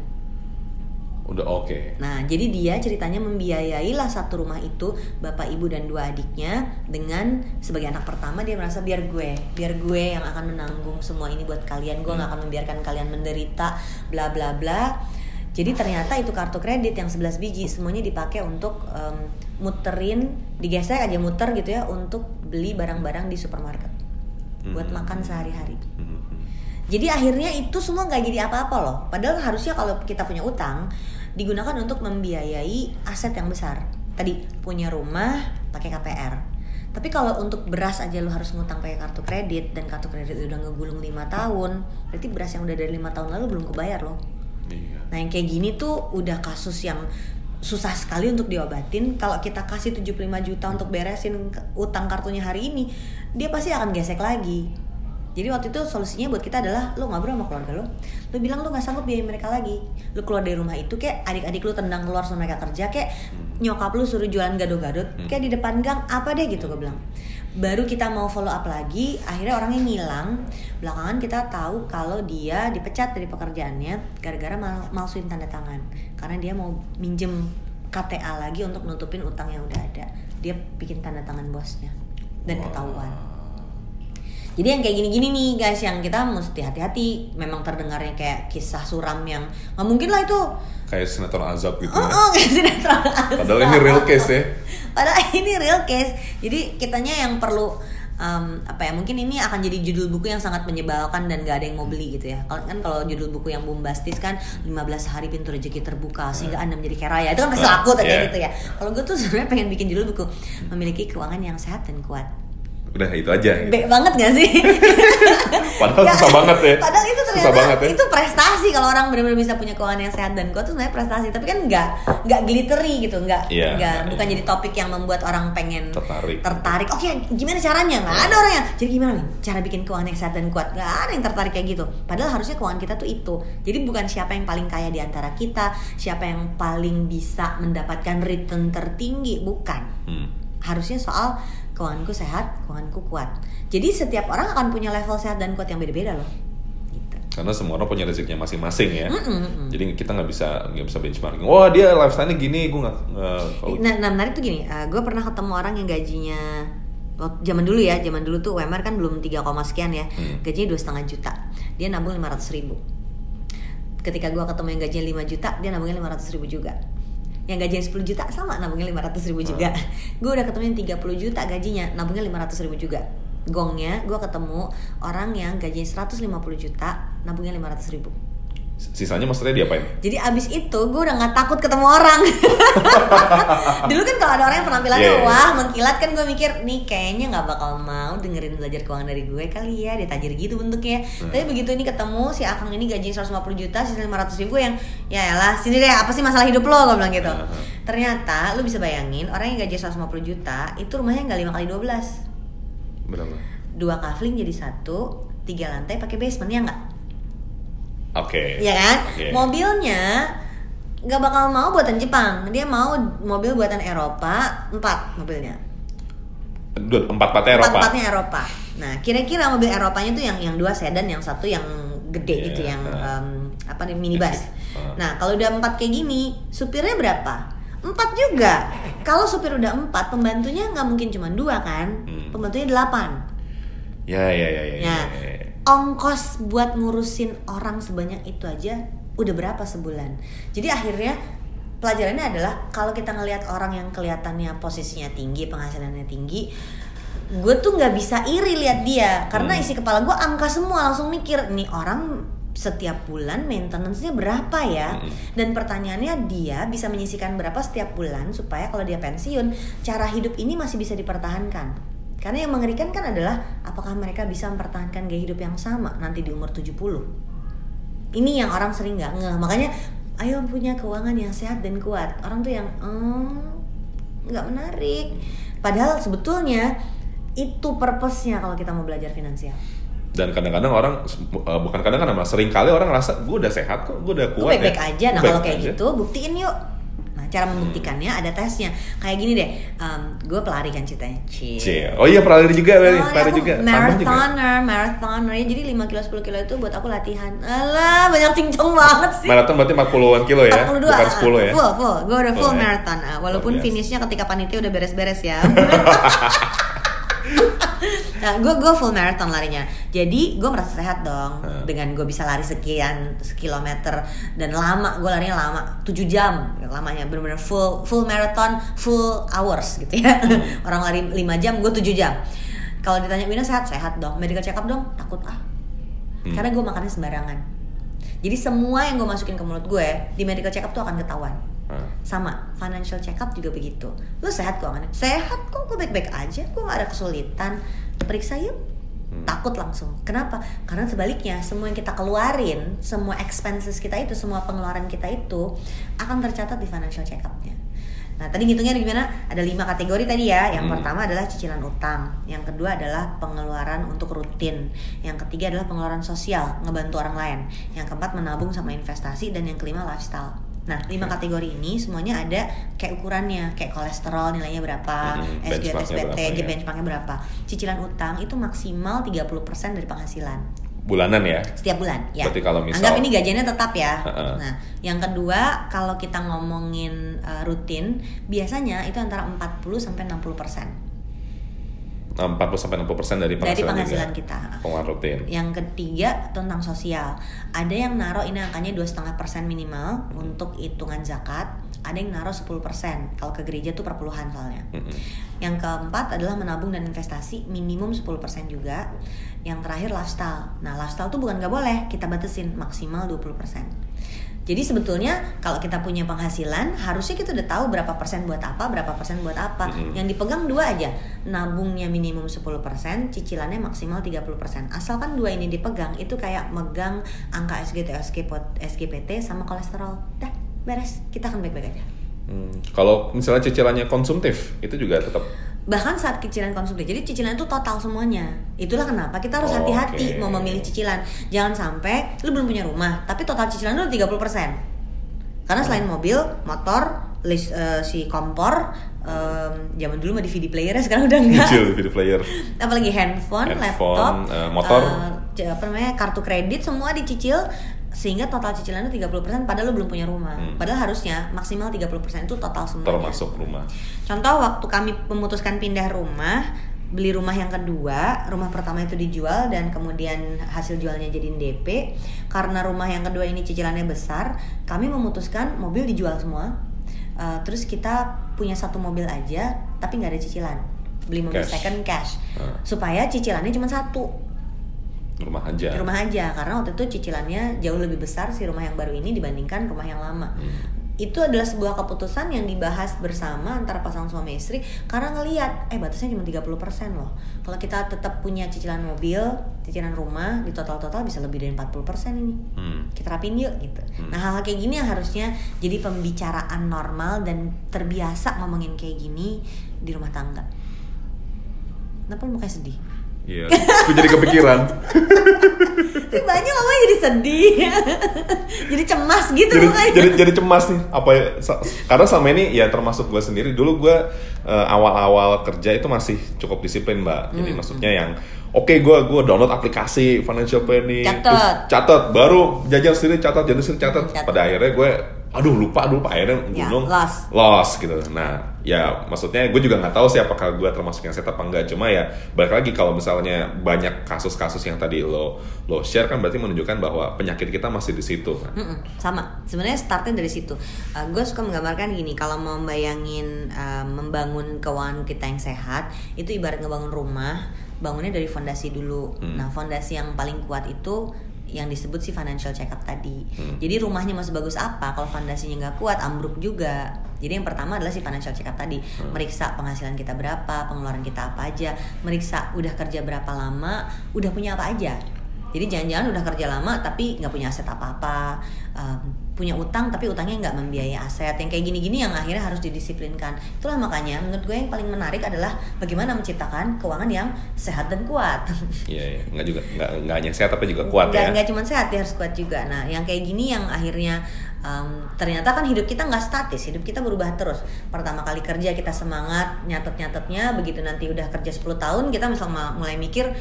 Udah oke. Nah, jadi dia ceritanya membiayailah satu rumah itu bapak, ibu dan dua adiknya dengan sebagai anak pertama dia merasa biar gue, biar gue yang akan menanggung semua ini buat kalian. Gue nggak akan membiarkan kalian menderita, bla bla bla. Jadi ternyata itu kartu kredit yang 11 biji semuanya dipakai untuk em, muterin, digesek aja muter gitu ya untuk beli barang-barang di supermarket buat Hmm. makan sehari-hari. Hmm. Jadi akhirnya itu semua nggak jadi apa-apa loh. Padahal harusnya kalau kita punya utang digunakan untuk membiayai aset yang besar. Tadi punya rumah pakai KPR. Tapi kalau untuk beras aja lo harus ngutang pakai kartu kredit dan kartu kredit udah ngegulung lima tahun, berarti beras yang udah dari lima tahun lalu belum kebayar loh. Iya. Nah yang kayak gini tuh udah kasus yang susah sekali untuk diobatin. Kalau kita kasih 75 juta untuk beresin utang kartunya hari ini, dia pasti akan gesek lagi. Jadi waktu itu solusinya buat kita adalah lo ngobrol sama keluarga lo, lo bilang lo nggak sanggup biayain mereka lagi, lo keluar dari rumah itu kayak adik-adik lo tendang keluar sama mereka kerja kayak nyokap lo suruh jualan gado-gado Hmm. kayak di depan gang apa deh gitu gue bilang. Baru kita mau follow up lagi, akhirnya orangnya ngilang. Belakangan kita tahu kalau dia dipecat dari pekerjaannya gara-gara mal malsuin tanda tangan karena dia mau minjem KTA lagi untuk nutupin utang yang udah ada. Dia bikin tanda tangan bosnya dan Wah. ketahuan. Jadi yang kayak gini-gini nih guys yang kita mesti hati-hati. Memang terdengarnya kayak kisah suram yang nggak mungkin lah itu. Kayak sinetron azab gitu Oh, ya. oh kayak sinetron Padahal asal. ini real case ya. Padahal ini real case. Jadi kitanya yang perlu um, apa ya mungkin ini akan jadi judul buku yang sangat menyebalkan dan gak ada yang mau beli gitu ya. Kalau kan kalau judul buku yang bombastis kan 15 hari pintu rezeki terbuka sehingga Anda menjadi kaya raya. Itu kan pasti laku kayak iya. gitu ya. Kalau gue tuh sebenarnya pengen bikin judul buku memiliki keuangan yang sehat dan kuat. Udah itu aja. Gitu. Baik banget gak sih? Padahal Nggak- susah banget ya. Padahal itu ternyata Susah banget ya. itu prestasi kalau orang benar-benar bisa punya keuangan yang sehat dan kuat tuh sebenarnya prestasi. Tapi kan nggak nggak glittery gitu, nggak Iya, nggak iya. bukan jadi topik yang membuat orang pengen Tertarik. tertarik. Oke, gimana caranya? Nggak ada orang yang jadi gimana nih cara bikin keuangan yang sehat dan kuat? Nggak ada yang tertarik kayak gitu. Padahal harusnya keuangan kita tuh itu. Jadi bukan siapa yang paling kaya di antara kita, siapa yang paling bisa mendapatkan return tertinggi, bukan Hmm. harusnya soal keuanganku sehat, keuanganku kuat. Jadi setiap orang akan punya level sehat dan kuat yang beda-beda loh. Gitu. Karena semua orang punya rezekinya masing-masing ya. Mm-mm, mm-mm. Jadi kita nggak bisa nggak bisa benchmarking. Wah dia lifestyle-nya gini, gue nggak. kalau- Nah, nah menarik tuh gini, gue pernah ketemu orang yang gajinya zaman dulu ya, zaman dulu tuh UMR kan belum 3, koma sekian ya, Hmm. gajinya dua setengah juta, dia nabung 500 ribu. Ketika gue ketemu yang gajinya 5 juta, dia nabungnya 500 ribu juga. Yang gajinya 10 juta sama nabungnya 500 ribu juga. Gue udah ketemu yang 30 juta gajinya, nabungnya 500 ribu juga. Gongnya, gue ketemu orang yang gajinya 150 juta, nabungnya 500 ribu. Sisanya maksudnya diapain? Jadi abis itu gue udah nggak takut ketemu orang. Dulu kan kalau ada orang yang penampilannya Iya, iya. wah mengkilat kan gue mikir nih kayaknya nggak bakal mau dengerin belajar keuangan dari gue kali ya dia tajir gitu bentuknya. Hmm. Tapi begitu ini ketemu si Akang ini gajinya 150 juta sisa 500 ribu yang ya lah sini deh apa sih masalah hidup lo gue bilang gitu. Hmm. Ternyata lu bisa bayangin orang yang gaji 150 juta itu rumahnya nggak lima kali 12 Berapa? dua kafling jadi satu tiga lantai pakai basement ya nggak Oke. Iya kan? Oke. Mobilnya nggak bakal mau buatan Jepang. Dia mau mobil buatan Eropa, empat mobilnya. Empat empatnya Eropa. Empat empatnya Eropa. Nah, kira-kira mobil Eropanya tuh yang yang dua sedan, yang satu yang gede Iya, gitu, yang ah. em, apa nih minibus. Ah. Nah, kalau udah empat kayak gini, supirnya berapa? Empat juga. Kalau supir udah empat, pembantunya nggak mungkin cuma dua kan? Hmm. Pembantunya delapan. Ya ya ya ya. Ya, ya, ya. Ongkos buat ngurusin orang sebanyak itu aja udah berapa sebulan. Jadi akhirnya pelajarannya adalah kalau kita ngelihat orang yang kelihatannya posisinya tinggi, penghasilannya tinggi, gue tuh nggak bisa iri lihat dia karena Hmm. isi kepala gue angka semua langsung mikir nih orang setiap bulan maintenance-nya berapa ya? Hmm. Dan pertanyaannya dia bisa menyisikan berapa setiap bulan supaya kalau dia pensiun cara hidup ini masih bisa dipertahankan. Karena yang mengerikan kan adalah apakah mereka bisa mempertahankan gaya hidup yang sama nanti di umur 70. Ini yang orang sering nggak ngeh. Makanya ayo punya keuangan yang sehat dan kuat. Orang tuh yang "Hmm, nggak menarik. Padahal sebetulnya itu purpose-nya kalau kita mau belajar finansial. Dan kadang-kadang orang eh, bukan kadang-kadang malah sering kali orang ngerasa gue udah sehat kok, gue udah Gue kuat baik-baik ya. aja. Nah kalau kayak aja. gitu buktiin yuk. Cara membuktikannya ada tesnya. Kayak gini deh. gue pelari kan ceritanya. Cie. Oh iya pelari juga, Oh, pelari, ya, pelari juga. Tambah juga. marathoner, marathoner ya. Jadi 5 kilo 10 kilo itu buat aku latihan. Alah, banyak cincong banget sih. Maraton berarti 40-an kilo ya, 42 bukan ah, 10 ya. Full, full. Gue udah full Full ya? marathon. walaupun Luar biasa. finishnya ketika panitia udah beres-beres ya. nah, gue gue full marathon larinya. Jadi gue merasa sehat dong Hmm. dengan gue bisa lari sekian kilometer dan lama. Gue larinya lama, 7 jam lamanya. Bener-bener full full marathon, full hours gitu ya. Hmm. Orang lari 5 jam, gue 7 jam. Kalau ditanya Wina sehat, sehat dong. Medical check up dong, takut ah. Hmm. Karena gue makannya sembarangan. Jadi semua yang gue masukin ke mulut gue di medical check up tuh akan ketahuan. Ah. Sama financial check up juga begitu. Lu sehat keuangannya? Sehat kok, gue baik-baik aja. Gue gak ada kesulitan. Periksa yuk. Hmm. Takut langsung. Kenapa? Karena sebaliknya semua yang kita keluarin, semua expenses kita itu, semua pengeluaran kita itu akan tercatat di financial check upnya. Nah tadi ngitungnya gimana? Ada lima kategori tadi ya. Yang Hmm. pertama adalah cicilan utang. Yang kedua adalah pengeluaran untuk rutin. Yang ketiga adalah pengeluaran sosial, ngebantu orang lain. Yang keempat menabung sama investasi dan yang kelima lifestyle. Nah, lima kategori ini semuanya ada kayak ukurannya, kayak kolesterol nilainya berapa, Hmm, SGT, berapa, ya. benchmarknya berapa. Cicilan utang itu maksimal 30% dari penghasilan Bulanan ya. setiap bulan ya. Berarti kalau misal- Anggap ini gajiannya tetap ya. Heeh. Nah, yang kedua kalau kita ngomongin uh, rutin, biasanya itu antara 40 sampai 60 persen. 40 sampai 60 persen dari dari penghasilan, penghasilan juga. kita. Pengeluaran rutin. Yang ketiga tentang sosial. Ada yang naruh ini angkanya dua setengah persen minimal untuk hitungan zakat. Ada yang naruh 10 persen. Kalau ke gereja tuh perpuluhan soalnya. Mm-mm. Yang keempat adalah menabung dan investasi minimum 10% juga. Yang terakhir lifestyle. Nah, lifestyle tuh bukan nggak boleh, kita batasin maksimal 20%. Jadi sebetulnya kalau kita punya penghasilan, harusnya kita udah tahu berapa persen buat apa, berapa persen buat apa. Mhm. Yang dipegang dua aja. Nabungnya minimum 10%, cicilannya maksimal 30%. Asalkan dua ini dipegang, itu kayak megang angka SGT, SGPT sama kolesterol. Dah, beres. Kita akan baik-baik aja. Hmm, Kalau misalnya cicilannya konsumtif, itu juga tetap bahkan saat cicilan konsumtif jadi cicilan itu total semuanya itulah kenapa kita harus Oh, hati-hati oke. mau memilih cicilan jangan sampai lu belum punya rumah tapi total cicilan lu 30% karena selain mobil motor list eh, si kompor em, zaman dulu mah DVD player sekarang udah enggak video player. apalagi handphone, Handphone, laptop, eh, motor. c- apa namanya kartu kredit semua dicicil sehingga total cicilannya 30% padahal lu belum punya rumah. Hmm. Padahal harusnya maksimal 30% itu total semuanya. termasuk rumah. Contoh waktu kami memutuskan pindah rumah, beli rumah yang kedua, rumah pertama itu dijual dan kemudian hasil jualnya jadi DP. Karena rumah yang kedua ini cicilannya besar, kami memutuskan mobil dijual semua. Uh, terus kita punya satu mobil aja, tapi nggak ada cicilan. Beli mobil Cash. second cash, Ah. supaya cicilannya cuma satu Rumah aja. rumah aja. Karena waktu itu cicilannya jauh lebih besar si rumah yang baru ini dibandingkan rumah yang lama Hmm. itu adalah sebuah keputusan yang dibahas bersama antara pasangan suami istri karena ngelihat eh batasnya cuma 30% loh. Kalau kita tetap punya cicilan mobil, cicilan rumah di total-total bisa lebih dari 40% ini. Hmm. Kita rapin yuk gitu. Hmm. Nah, hal-hal kayak gini yang harusnya jadi pembicaraan normal dan terbiasa ngomongin kayak gini di rumah tangga. Kenapa lu mukanya sedih? Iya, gue jadi kepikiran. Banyak ngomongnya jadi sedih. jadi cemas gitu jadi, jadi jadi cemas nih apa ya, karena selama ini ya termasuk gue sendiri dulu gue eh, awal-awal kerja itu masih cukup disiplin mbak jadi Hmm. maksudnya yang oke gue gue download aplikasi financial planning Catat. catat baru jajan sendiri catat jajan sendiri Catat. pada akhirnya gue aduh lupa lupa. Akhirnya Ya, gunung lost. lost gitu. Nah ya maksudnya gue juga nggak tahu sih apakah gue termasuk yang setup apa enggak. Cuma ya balik lagi kalau misalnya banyak kasus-kasus yang tadi lo lo share kan berarti menunjukkan bahwa penyakit kita masih di situ kan? Sama. Sebenarnya startnya dari situ. Gue suka menggambarkan gini kalau mau membayangin uh, membangun keuangan kita yang sehat itu ibarat ngebangun rumah bangunnya dari fondasi dulu. Hmm. nah fondasi yang paling kuat itu yang disebut si financial check up tadi. Hmm. jadi rumahnya mau sebagus apa? Kalau fondasinya nggak kuat ambruk juga. Jadi yang pertama adalah si financial check up tadi. Hmm. meriksa penghasilan kita berapa pengeluaran kita apa aja. Meriksa udah kerja berapa lama udah punya apa aja. Jadi jangan-jangan udah kerja lama tapi nggak punya aset apa-apa, um, punya utang tapi utangnya nggak membiayai aset. Yang kayak gini-gini yang akhirnya harus didisiplinkan. Itulah makanya menurut gue yang paling menarik adalah bagaimana menciptakan keuangan yang sehat dan kuat. Iya, iya. nggak juga nggak nggak hanya sehat tapi juga kuat nggak, ya. nggak cuma sehat, dia harus kuat juga. Nah, yang kayak gini yang akhirnya um, ternyata kan hidup kita nggak statis, hidup kita berubah terus. Pertama kali kerja kita semangat nyatet-nyatetnya, begitu nanti udah kerja 10 tahun kita misal ma- mulai mikir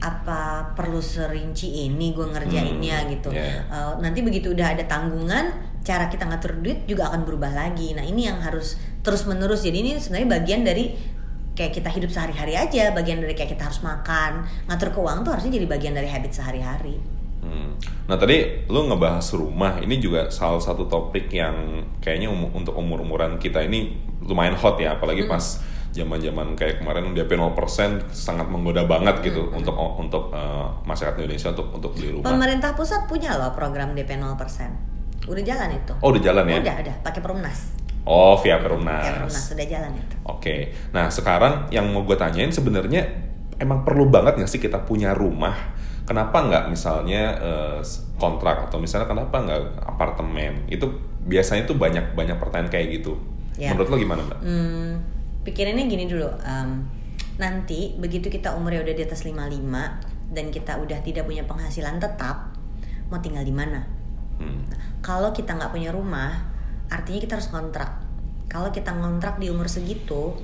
apa perlu serinci ini gue ngerjainnya Hmm, gitu. yeah. Uh, nanti begitu udah ada tanggungan, cara kita ngatur duit juga akan berubah lagi. Nah ini yang harus terus menerus. Jadi ini sebenarnya bagian dari kayak kita hidup sehari-hari aja, bagian dari kayak kita harus makan, ngatur keuangan tuh harusnya jadi bagian dari habit sehari-hari. Hmm. Nah tadi lu ngebahas rumah, ini juga salah satu topik yang kayaknya umu- untuk umur umuran kita ini lumayan hot ya, apalagi Hmm. pas zaman-zaman kayak kemarin DP 0% sangat menggoda banget gitu Hmm. untuk untuk uh, masyarakat Indonesia untuk untuk beli rumah. Pemerintah pusat punya loh program DP 0%. Udah jalan itu. Oh udah jalan ya? Udah, udah, pakai Perumnas. Oh via Perumnas Perumnas. sudah jalan itu. Oke, nah sekarang yang mau gue tanyain sebenarnya emang perlu banget nggak sih kita punya rumah? Kenapa nggak misalnya eh, kontrak atau misalnya kenapa nggak apartemen? Itu biasanya tuh banyak banyak pertanyaan kayak gitu. Ya. Menurut lo gimana mbak? Hmm, pikirannya gini dulu. em, nanti begitu kita umurnya udah di atas 55 dan kita udah tidak punya penghasilan tetap, mau tinggal di mana? Hmm. Kalau kita nggak punya rumah, artinya kita harus kontrak. Kalau kita ngontrak di umur segitu,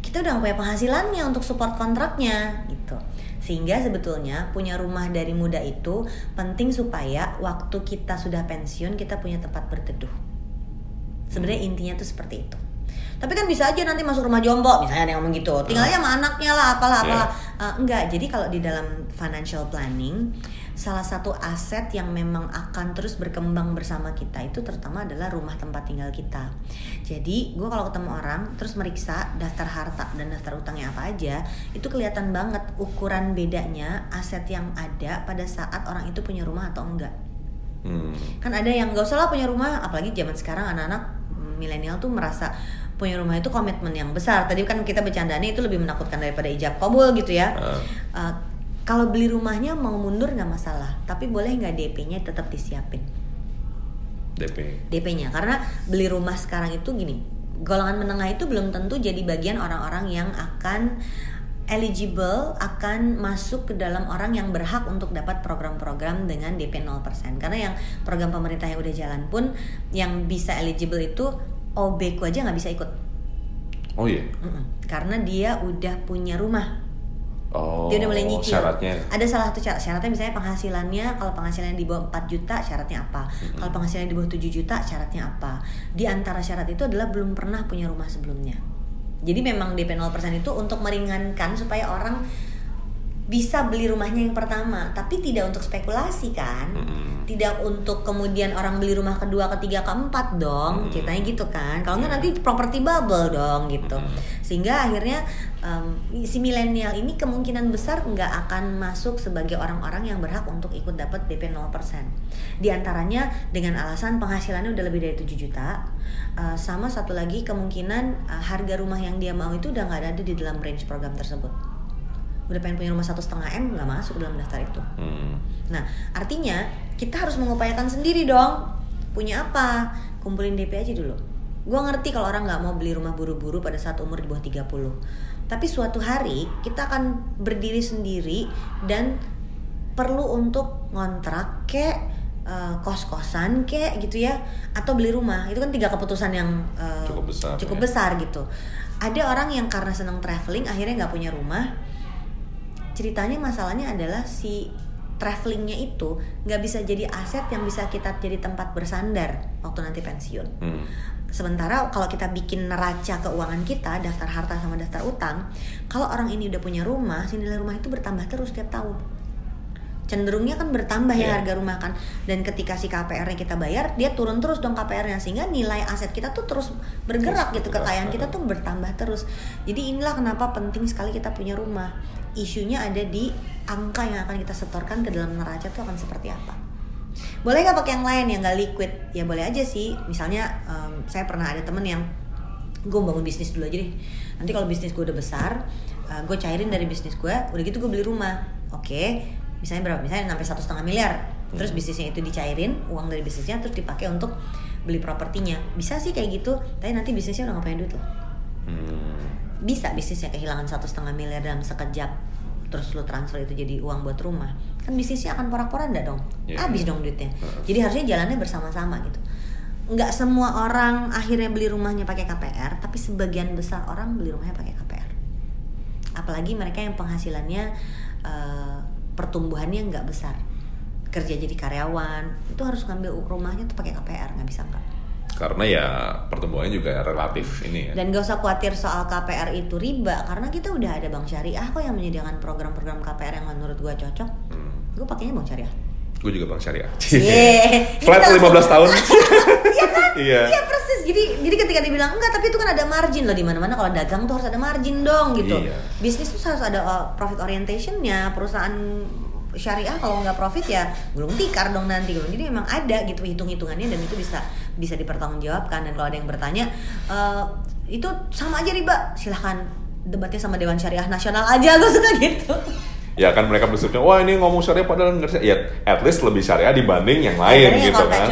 kita udah nggak punya penghasilannya untuk support kontraknya gitu. Sehingga sebetulnya punya rumah dari muda itu penting supaya waktu kita sudah pensiun kita punya tempat berteduh. Sebenarnya intinya tuh seperti itu. Tapi kan bisa aja nanti masuk rumah jompo, misalnya ada yang ngomong gitu. Tinggalnya sama anaknya lah, apalah, Iya. apalah. Eh, enggak, jadi kalau di dalam financial planning, salah satu aset yang memang akan terus berkembang bersama kita itu terutama adalah rumah tempat tinggal kita. Jadi, gue kalau ketemu orang terus meriksa daftar harta dan daftar utangnya apa aja, itu kelihatan banget ukuran bedanya aset yang ada pada saat orang itu punya rumah atau enggak Hmm. kan ada yang gak usah lah punya rumah apalagi zaman sekarang anak-anak milenial tuh merasa punya rumah itu komitmen yang besar tadi kan kita bercandanya itu lebih menakutkan daripada ijab kabul gitu ya Ah. Uh, kalau beli rumahnya mau mundur nggak masalah tapi boleh nggak DP-nya tetap disiapin DP. DP-nya karena beli rumah sekarang itu gini golongan menengah itu belum tentu jadi bagian orang-orang yang akan eligible akan masuk ke dalam orang yang berhak untuk dapat program-program dengan DP 0% karena yang program pemerintah yang udah jalan pun yang bisa eligible itu OB ku aja nggak bisa ikut Oh iya. Mm-mm. karena dia udah punya rumah Oh. dia udah mulai nyicil. Syaratnya. Ada salah satu syarat. Syaratnya misalnya penghasilannya kalau penghasilannya di bawah 4 juta syaratnya apa? Kalau penghasilannya di bawah 7 juta syaratnya apa? Di antara syarat itu adalah belum pernah punya rumah sebelumnya. Jadi memang DP 0% itu untuk meringankan supaya orang bisa beli rumahnya yang pertama, tapi tidak untuk spekulasi kan? Mm-mm. Tidak untuk kemudian orang beli rumah kedua, ketiga, keempat dong, Hmm. ceritanya gitu kan? Kalau nggak nanti property bubble dong gitu. Hmm. Sehingga akhirnya em, si milenial ini kemungkinan besar nggak akan masuk sebagai orang-orang yang berhak untuk ikut dapat DP 0%. Di antaranya dengan alasan penghasilannya udah lebih dari 7 juta, eh, sama satu lagi kemungkinan eh, harga rumah yang dia mau itu udah nggak ada di dalam range program tersebut. Udah pengen punya rumah satu setengah m nggak masuk dalam daftar itu. Hmm. Nah, artinya kita harus mengupayakan sendiri dong. Punya apa? Kumpulin DP aja dulu. Gua ngerti kalau orang nggak mau beli rumah buru-buru pada saat umur di bawah 30. Tapi suatu hari kita akan berdiri sendiri dan perlu untuk ngontrak kek eh, kos-kosan kek gitu ya atau beli rumah. Itu kan tiga keputusan yang eh, Cukup besar, cukup ya. besar gitu. Ada orang yang karena senang traveling akhirnya nggak punya rumah, ceritanya masalahnya adalah si travelingnya itu nggak bisa jadi aset yang bisa kita jadi tempat bersandar waktu nanti pensiun. Hmm. Sementara kalau kita bikin neraca keuangan kita, daftar harta sama daftar utang, kalau orang ini udah punya rumah, si nilai rumah itu bertambah terus tiap tahun. Cenderungnya kan bertambah ya Iya. harga rumah kan. Dan ketika si KPR-nya kita bayar, dia turun terus dong KPR-nya sehingga nilai aset kita tuh terus bergerak Terus gitu, bergerak, kekayaan kita heeh. tuh bertambah terus. Jadi inilah kenapa penting sekali kita punya rumah. Isunya ada di angka yang akan kita setorkan ke dalam neraca tuh akan seperti apa. Boleh nggak pakai yang lain yang nggak liquid? Ya boleh aja sih. Misalnya em, saya pernah ada temen yang gue bangun bisnis dulu aja deh. Nanti kalau bisnis gue udah besar, gue cairin dari bisnis gue. Udah gitu gue beli rumah. Oke, misalnya berapa? Misalnya sampai satu setengah miliar. Terus bisnisnya itu dicairin, uang dari bisnisnya terus dipakai untuk beli propertinya. Bisa sih kayak gitu. Tapi nanti bisnisnya udah punya duit loh Hmm. Bisa bisnisnya kehilangan satu setengah miliar dalam sekejap terus lu transfer itu jadi uang buat rumah kan bisnisnya akan porak-poranda dong. Iya. habis dong duitnya. Jadi harusnya jalannya bersama-sama gitu. Nggak semua orang akhirnya beli rumahnya pakai KPR tapi sebagian besar orang beli rumahnya pakai KPR apalagi mereka yang penghasilannya eh, pertumbuhannya nggak besar. Kerja jadi karyawan itu harus ngambil rumahnya tuh pakai KPR nggak bisa nggak Karena ya pertumbuhannya juga relatif ini ya. Dan gak usah khawatir soal KPR itu riba Karena kita udah ada bank syariah kok yang menyediakan program-program KPR yang menurut gua cocok Hmm. Gue pakainya bank syariah Gue juga bank syariah. Yeay. Flat Ini kita 15 tahun. Iya kan? Iya. Iya persis. Jadi jadi ketika dibilang enggak tapi itu kan ada margin loh di mana-mana kalau dagang tuh harus ada margin dong gitu. Iya. Bisnis tuh harus ada uh, profit orientationnya. Perusahaan syariah kalau nggak profit ya gulung tikar dong nanti gitu. Jadi memang ada gitu hitung-hitungannya dan itu bisa bisa dipertanggungjawabkan dan kalau ada yang bertanya "Eh, itu sama aja riba silahkan debatnya sama Dewan Syariah Nasional aja gue suka gitu. ya kan mereka berpikir, wah ini ngomong syariah padahal nggak. Ya at least lebih syariah dibanding yang lain Akhirnya gitu yang kan.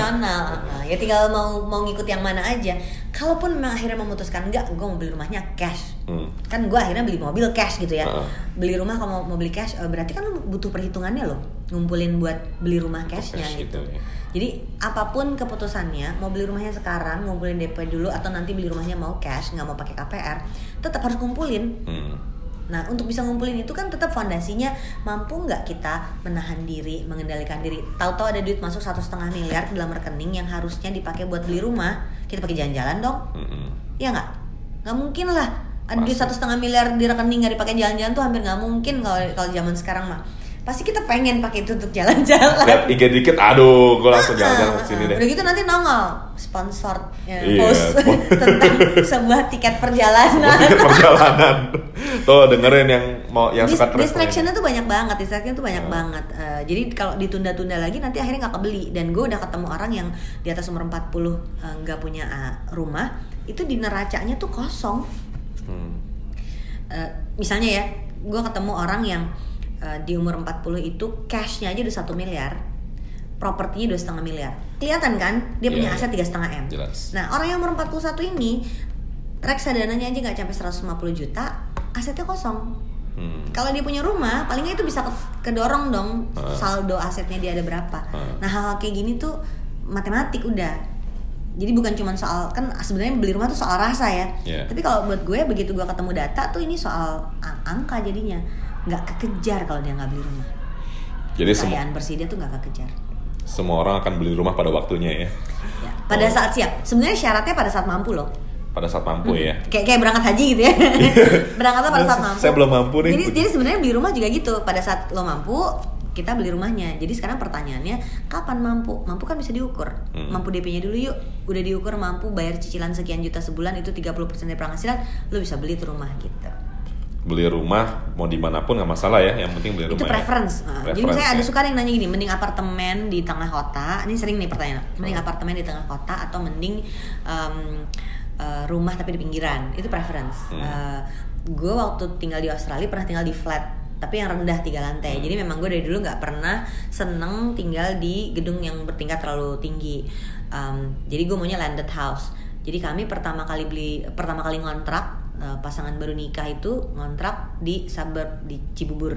Ya tinggal mau mau ngikut yang mana aja. Kalaupun memang akhirnya memutuskan enggak, gue mau beli rumahnya cash. Hmm. Kan gue akhirnya beli mobil cash gitu ya. Heeh. Beli rumah kalau mau, mau beli cash, eh, berarti kan lu butuh perhitungannya loh, ngumpulin buat beli rumah cashnya cash gitu. gitu ya. Jadi apa pun keputusannya, mau beli rumahnya sekarang, ngumpulin DP dulu atau nanti beli rumahnya mau cash, nggak mau pakai KPR, tetap harus kumpulin. Hmm. Nah, untuk bisa ngumpulin itu kan tetap fondasinya mampu nggak kita menahan diri, mengendalikan diri. Tahu-tahu ada duit masuk satu setengah miliar dalam rekening yang harusnya dipakai buat beli rumah, kita pakai jalan-jalan dong, Hmm. ya nggak? nggak mungkin lah ada duit satu setengah miliar di rekening nggak dipakai jalan-jalan tuh hampir nggak mungkin kalau kalau zaman sekarang mah pasti kita pengen pakai itu untuk jalan-jalan Lihat IG dikit, aduh, gue langsung jalan-jalan ke sini deh. Udah gitu nanti nongol sponsor ya, Iya, post tentang sebuah tiket perjalanan. Tiket perjalanan. Tuh dengerin yang mau yang Dis- suka distractionnya tuh banyak banget, distractionnya tuh Hmm. banyak banget. Eh, jadi kalau ditunda-tunda lagi nanti akhirnya nggak kebeli. Dan gue udah ketemu orang yang di atas umur 40 eh, nggak punya eh, rumah, itu di neracanya tuh kosong. Hmm. Eh, misalnya ya, gue ketemu orang yang eh, di umur 40 itu cashnya aja udah satu miliar, propertinya udah setengah miliar. Kelihatan kan? Dia punya Iya, aset tiga setengah m. Jelas. Nah orang yang umur 41 ini reksadananya aja nggak sampai 150 juta, asetnya kosong. Hmm. Kalau dia punya rumah, paling nggak itu bisa ke- kedorong dong Ah. saldo asetnya dia ada berapa. Ah. Nah hal-hal kayak gini tuh matematik udah. Jadi bukan cuma soal kan sebenarnya beli rumah tuh soal rasa ya. Iya. Tapi kalau buat gue begitu gue ketemu data tuh ini soal angka jadinya nggak kekejar kalau dia nggak beli rumah. Jadi semua Kekayaan bersih dia tuh nggak kekejar. semua orang akan beli rumah pada waktunya ya. Ya, pada Oh. saat siap. Sebenarnya syaratnya pada saat mampu loh. Pada saat mampu ya. Kayak kayak berangkat haji gitu ya. Berangkatnya pada saat mampu. Saya belum mampu nih. Jadi jadi sebenarnya beli rumah juga gitu. Pada saat lo mampu, kita beli rumahnya. Jadi sekarang pertanyaannya, kapan mampu? Mampu kan bisa diukur. Hmm. Mampu DP-nya dulu yuk. Udah diukur mampu bayar cicilan sekian juta sebulan itu 30% dari penghasilan, lo bisa beli tuh rumah gitu. Beli rumah mau di mana pun nggak masalah ya. Yang penting beli rumah. itu ya. preference. Nah, jadi Preference, saya ada ya. suka yang nanya gini, mending apartemen di tengah kota. Ini sering nih pertanyaan. Mending apartemen di tengah kota atau mending em, eh, rumah tapi di pinggiran. Itu preference. Hmm. gue waktu tinggal di Australia pernah tinggal di flat tapi yang rendah tiga lantai. Jadi memang gue dari dulu nggak pernah seneng tinggal di gedung yang bertingkat terlalu tinggi. Em, jadi gue maunya landed house. Jadi kami pertama kali beli, pertama kali ngontrak eh, pasangan baru nikah itu ngontrak di suburb di Cibubur.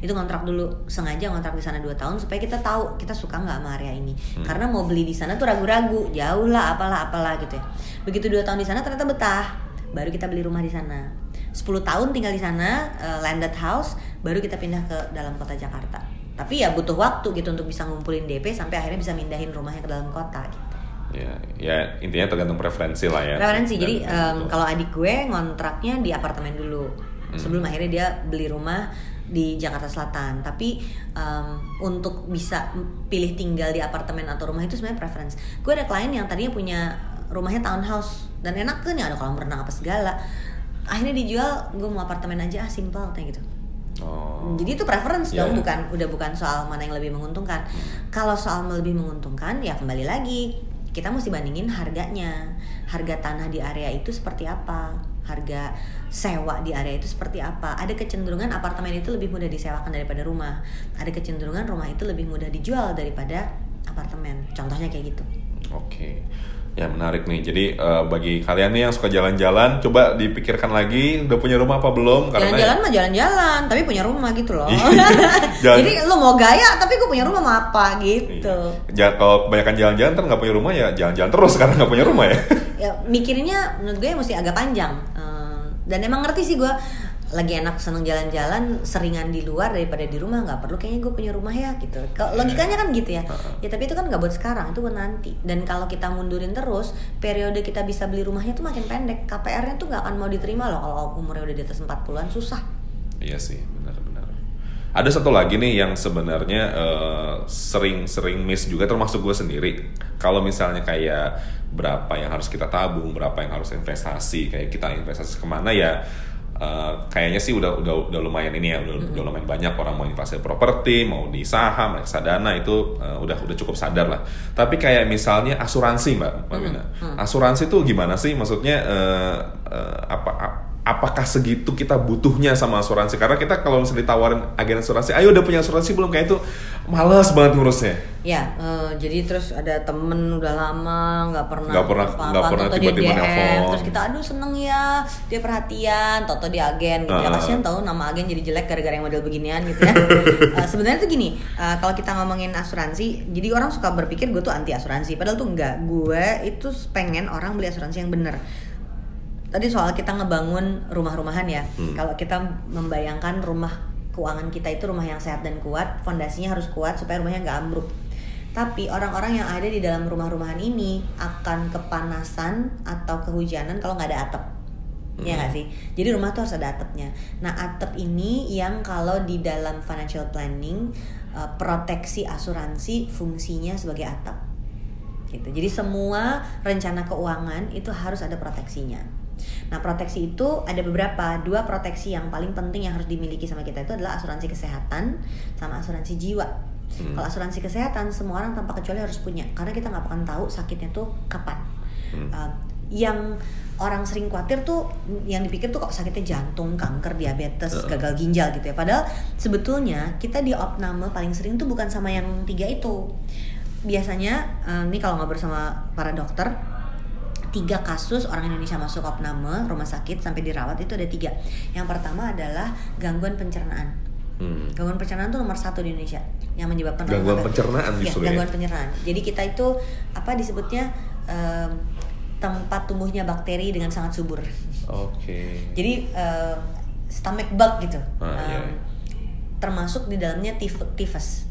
Itu ngontrak dulu sengaja ngontrak di sana 2 tahun supaya kita tahu kita suka nggak sama area ini. Karena mau beli di sana tuh ragu-ragu, jauh lah apalah apalah gitu ya. Begitu dua tahun di sana ternyata betah. Baru kita beli rumah di sana. 10 tahun tinggal di sana eh, landed house, baru kita pindah ke dalam kota Jakarta. Tapi ya butuh waktu gitu untuk bisa ngumpulin DP sampai akhirnya bisa mindahin rumahnya ke dalam kota gitu. Ya, ya intinya tergantung preferensi lah ya. Preferensi. Dan- Jadi itu. kalau adik gue ngontraknya di apartemen dulu. Sebelum akhirnya dia beli rumah di Jakarta Selatan. Tapi em, untuk bisa pilih tinggal di apartemen atau rumah itu sebenarnya preference. Gue ada klien yang tadinya punya rumahnya townhouse dan enak kan ya ada kolam renang apa segala. Akhirnya dijual, gue mau apartemen aja ah simple kayak gitu. Oh. Jadi itu preference Iya, dong, iya. bukan udah bukan soal mana yang lebih menguntungkan. Kalau soal lebih menguntungkan, ya kembali lagi kita mesti bandingin harganya. Harga tanah di area itu seperti apa? Harga sewa di area itu seperti apa? Ada kecenderungan apartemen itu lebih mudah disewakan daripada rumah. Ada kecenderungan rumah itu lebih mudah dijual daripada apartemen. Contohnya kayak gitu. Oke. Ya menarik nih. Jadi eh, bagi kalian nih yang suka jalan-jalan, coba dipikirkan lagi udah punya rumah apa belum? Jalan-jalan mah jalan-jalan, tapi punya rumah gitu loh. Jalan- Jadi lu mau gaya, tapi gue punya rumah apa gitu. Ja- kalau kebanyakan jalan-jalan kan nggak punya rumah ya jalan-jalan terus karena nggak punya rumah ya. ya mikirnya menurut gue mesti agak panjang Eh, dan emang ngerti sih gue lagi enak seneng jalan-jalan seringan di luar daripada di rumah nggak perlu kayaknya gue punya rumah ya gitu kalau logikanya kan gitu ya ya tapi itu kan nggak buat sekarang itu buat nanti dan kalau kita mundurin terus periode kita bisa beli rumahnya tuh makin pendek KPR-nya tuh nggak akan mau diterima loh kalau umurnya udah di atas 40-an susah Iya sih, benar-benar. Ada satu lagi nih yang sebenarnya eh, sering-sering miss juga, termasuk gue sendiri. Kalau misalnya kayak berapa yang harus kita tabung, berapa yang harus investasi, kayak kita investasi ke mana ya? Eh, kayaknya sih udah udah udah lumayan ini ya, udah, udah lumayan banyak orang mau investasi properti, mau di saham, reksadana itu eh, udah udah cukup sadar lah. Tapi kayak misalnya asuransi mbak, Mbak Wina. asuransi tuh gimana sih? Maksudnya eh, eh, apa? ap- apakah segitu kita butuhnya sama asuransi? Karena kita kalau misalnya ditawarin agen asuransi ayo udah punya asuransi belum? Kayak itu males banget ngurusnya. Ya eh, jadi terus ada temen udah lama nggak pernah Nggak pernah- nggak pernah tiba-tiba DM, nelfon. terus kita aduh seneng ya dia perhatian toto dia agen gitu ya. Ah. kasihan tahu nama agen jadi jelek gara-gara yang model beginian gitu ya. Eh, sebenarnya tuh gini eh, kalau kita ngomongin asuransi jadi orang suka berpikir gue tuh anti asuransi padahal tuh enggak gue itu pengen orang beli asuransi yang bener tadi soal kita ngebangun rumah-rumahan ya. Hmm. kalau kita membayangkan rumah keuangan kita itu rumah yang sehat dan kuat fondasinya harus kuat supaya rumahnya nggak ambruk. Tapi orang-orang yang ada di dalam rumah-rumahan ini akan kepanasan atau kehujanan kalau nggak ada atap. Ya nggak sih? Jadi rumah tuh harus ada atapnya. Nah atap ini yang kalau di dalam financial planning uh, proteksi asuransi fungsinya sebagai atap. Gitu. Jadi semua rencana keuangan itu harus ada proteksinya Nah, proteksi itu ada beberapa. Dua proteksi yang paling penting yang harus dimiliki sama kita itu adalah asuransi kesehatan sama asuransi jiwa. Hmm. Kalau asuransi kesehatan semua orang tanpa kecuali harus punya karena kita nggak akan tahu sakitnya tuh kapan. Hmm. Uh, yang orang sering khawatir tuh yang dipikir tuh kok sakitnya jantung, kanker, diabetes, uh. gagal ginjal gitu ya. Padahal sebetulnya kita di opname paling sering tuh bukan sama yang tiga itu. Biasanya uh, ini kalau ngobrol sama para dokter tiga kasus orang Indonesia masuk opname rumah sakit sampai dirawat itu ada tiga. Yang pertama adalah gangguan pencernaan. Hmm. Gangguan pencernaan itu nomor satu di Indonesia yang menyebabkan gangguan pencernaan ya, gangguan pencernaan. Jadi kita itu apa disebutnya um, tempat tumbuhnya bakteri dengan sangat subur. Oke. Okay. Jadi uh, stomach bug gitu. Ah, um, iya. Termasuk di dalamnya tifus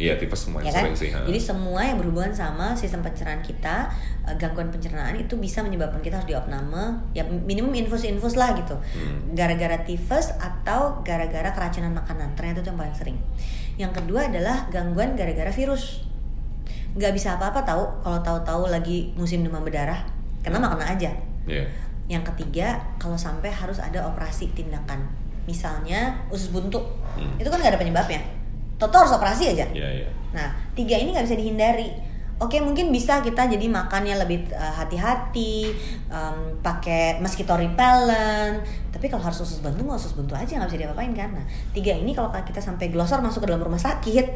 Iya, tipes semua ya kan? sih. Jadi semua yang berhubungan sama sistem pencernaan kita, uh, gangguan pencernaan itu bisa menyebabkan kita harus diopname, ya minimum infus-infus lah gitu. Hmm. Gara-gara tifus atau gara-gara keracunan makanan. Ternyata itu yang paling sering. Yang kedua adalah gangguan gara-gara virus. Gak bisa apa-apa tahu kalau tahu-tahu lagi musim demam berdarah, kena hmm. makan aja. Yeah. Yang ketiga, kalau sampai harus ada operasi tindakan. Misalnya usus buntu. Hmm. Itu kan gak ada penyebabnya Toto harus operasi aja. Yeah, yeah. Nah, tiga ini nggak bisa dihindari. Oke, mungkin bisa kita jadi makannya lebih uh, hati-hati, um, pakai mosquito repellent. Tapi kalau harus usus buntu, mau usus buntu aja nggak bisa diapa-apain kan. Nah, tiga ini kalau kita sampai glosor masuk ke dalam rumah sakit,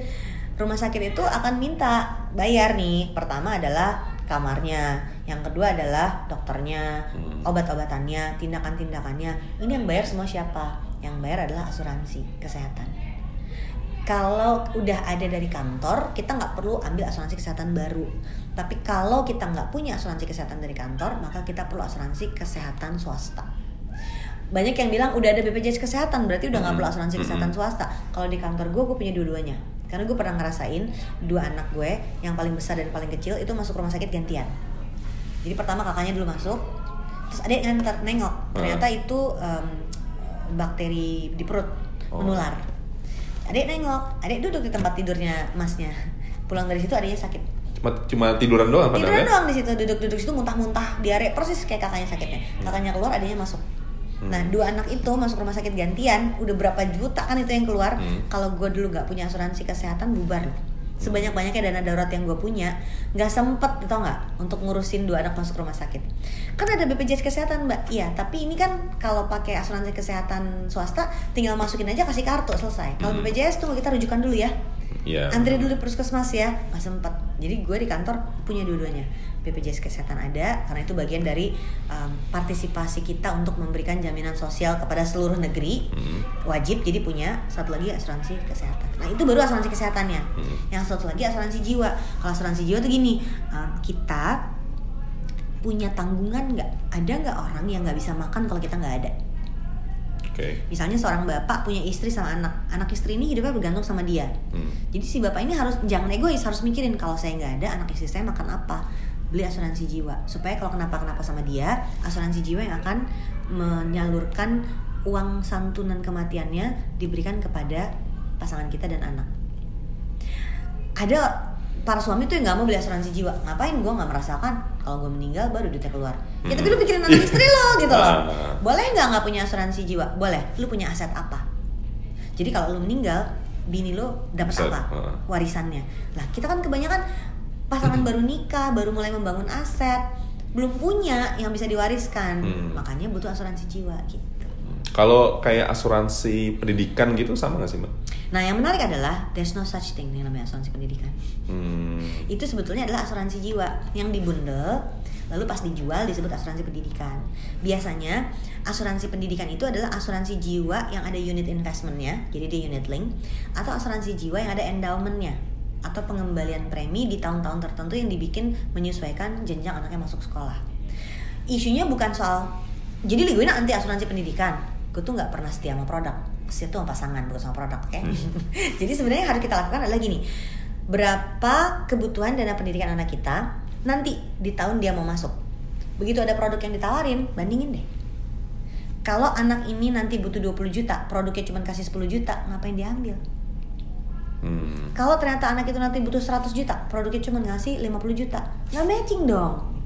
rumah sakit itu akan minta bayar nih. Pertama adalah kamarnya, yang kedua adalah dokternya, hmm. obat-obatannya, tindakan-tindakannya. Ini yang bayar semua siapa? Yang bayar adalah asuransi kesehatan kalau udah ada dari kantor kita nggak perlu ambil asuransi kesehatan baru. Tapi kalau kita nggak punya asuransi kesehatan dari kantor maka kita perlu asuransi kesehatan swasta. Banyak yang bilang udah ada BPJS kesehatan berarti udah nggak perlu asuransi kesehatan swasta. Kalau di kantor gue gue punya dua-duanya. Karena gue pernah ngerasain dua anak gue yang paling besar dan paling kecil itu masuk rumah sakit gantian. Jadi pertama kakaknya dulu masuk terus ada yang nengok. Ternyata itu um, bakteri di perut oh. menular adek nengok adek duduk di tempat tidurnya masnya. Pulang dari situ adiknya sakit. Cuma cuma tiduran doang tiduran doang di situ duduk-duduk situ muntah-muntah diare persis kayak kakaknya sakitnya. Hmm. kakaknya keluar adiknya masuk. Hmm. nah dua anak itu masuk rumah sakit gantian udah berapa juta kan itu yang keluar. Hmm. kalau gue dulu nggak punya asuransi kesehatan bubar. loh sebanyak banyaknya dana darurat yang gue punya nggak sempet tau nggak untuk ngurusin dua anak masuk rumah sakit. Kan ada BPJS kesehatan mbak. Iya tapi ini kan kalau pakai asuransi kesehatan swasta tinggal masukin aja kasih kartu selesai. Kalau hmm. BPJS tunggu kita rujukan dulu ya. Yeah. antri dulu di puskesmas ya nggak sempet. Jadi gue di kantor punya dua-duanya BPJS Kesehatan ada karena itu bagian dari um, partisipasi kita untuk memberikan jaminan sosial kepada seluruh negeri hmm. wajib jadi punya satu lagi asuransi kesehatan nah itu baru asuransi kesehatannya hmm. yang satu lagi asuransi jiwa kalau asuransi jiwa tuh gini um, kita punya tanggungan nggak ada nggak orang yang nggak bisa makan kalau kita nggak ada Okay. Misalnya seorang bapak punya istri sama anak, anak istri ini hidupnya bergantung sama dia. Hmm. Jadi si bapak ini harus jangan egois, harus mikirin kalau saya nggak ada, anak istri saya makan apa beli asuransi jiwa. Supaya kalau kenapa-kenapa sama dia asuransi jiwa yang akan menyalurkan uang santunan kematiannya diberikan kepada pasangan kita dan anak. Ada para suami tuh yang nggak mau beli asuransi jiwa. Ngapain? Gue nggak merasakan. Kalau gue meninggal baru duitnya keluar. Ya tapi lu pikirin anak istri lo gitu loh. Ah. boleh nggak nggak punya asuransi jiwa? Boleh. Lu punya aset apa? Jadi kalau lu meninggal bini lo dapat apa? ah. warisannya. Lah kita kan kebanyakan pasangan baru nikah baru mulai membangun aset belum punya yang bisa diwariskan hmm. makanya butuh asuransi jiwa gitu kalau kayak asuransi pendidikan gitu sama gak sih mbak? Nah yang menarik adalah there's no such thing yang namanya asuransi pendidikan. Hmm. Itu sebetulnya adalah asuransi jiwa yang dibundel lalu pas dijual disebut asuransi pendidikan. Biasanya asuransi pendidikan itu adalah asuransi jiwa yang ada unit investmentnya, jadi dia unit link, atau asuransi jiwa yang ada endowmentnya atau pengembalian premi di tahun-tahun tertentu yang dibikin menyesuaikan jenjang anaknya masuk sekolah. Isunya bukan soal jadi gue anti asuransi pendidikan. Gue tuh nggak pernah setia sama produk. Setia tuh sama pasangan bukan sama produk, oke? Okay? Hmm. jadi sebenarnya yang harus kita lakukan adalah gini. Berapa kebutuhan dana pendidikan anak kita nanti di tahun dia mau masuk. Begitu ada produk yang ditawarin, bandingin deh. kalau anak ini nanti butuh 20 juta, produknya cuma kasih 10 juta, ngapain diambil? Hmm. Kalau ternyata anak itu nanti butuh 100 juta, produknya cuma ngasih 50 juta, nggak matching dong.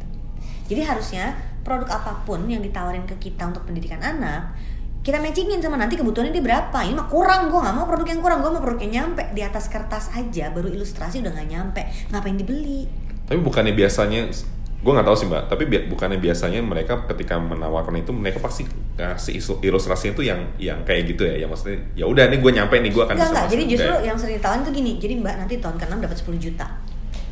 Jadi harusnya produk apa pun yang ditawarin ke kita untuk pendidikan anak, kita matchingin sama nanti kebutuhannya dia berapa. Ini mah kurang, gue nggak mau produk yang kurang, gue mau produk yang nyampe di atas kertas aja, baru ilustrasi udah nggak nyampe, ngapain dibeli? Tapi bukannya biasanya gue nggak tahu sih mbak tapi bi- bukannya biasanya mereka ketika menawarkan itu mereka pasti kasih isu- ilustrasinya itu yang yang kayak gitu ya yang maksudnya ya udah nih gue nyampe nih gue akan bisa enggak. Jadi justru Kayak- yang sering ditawarin tuh gini. Jadi Mbak nanti tahun ke-6 dapat 10 juta.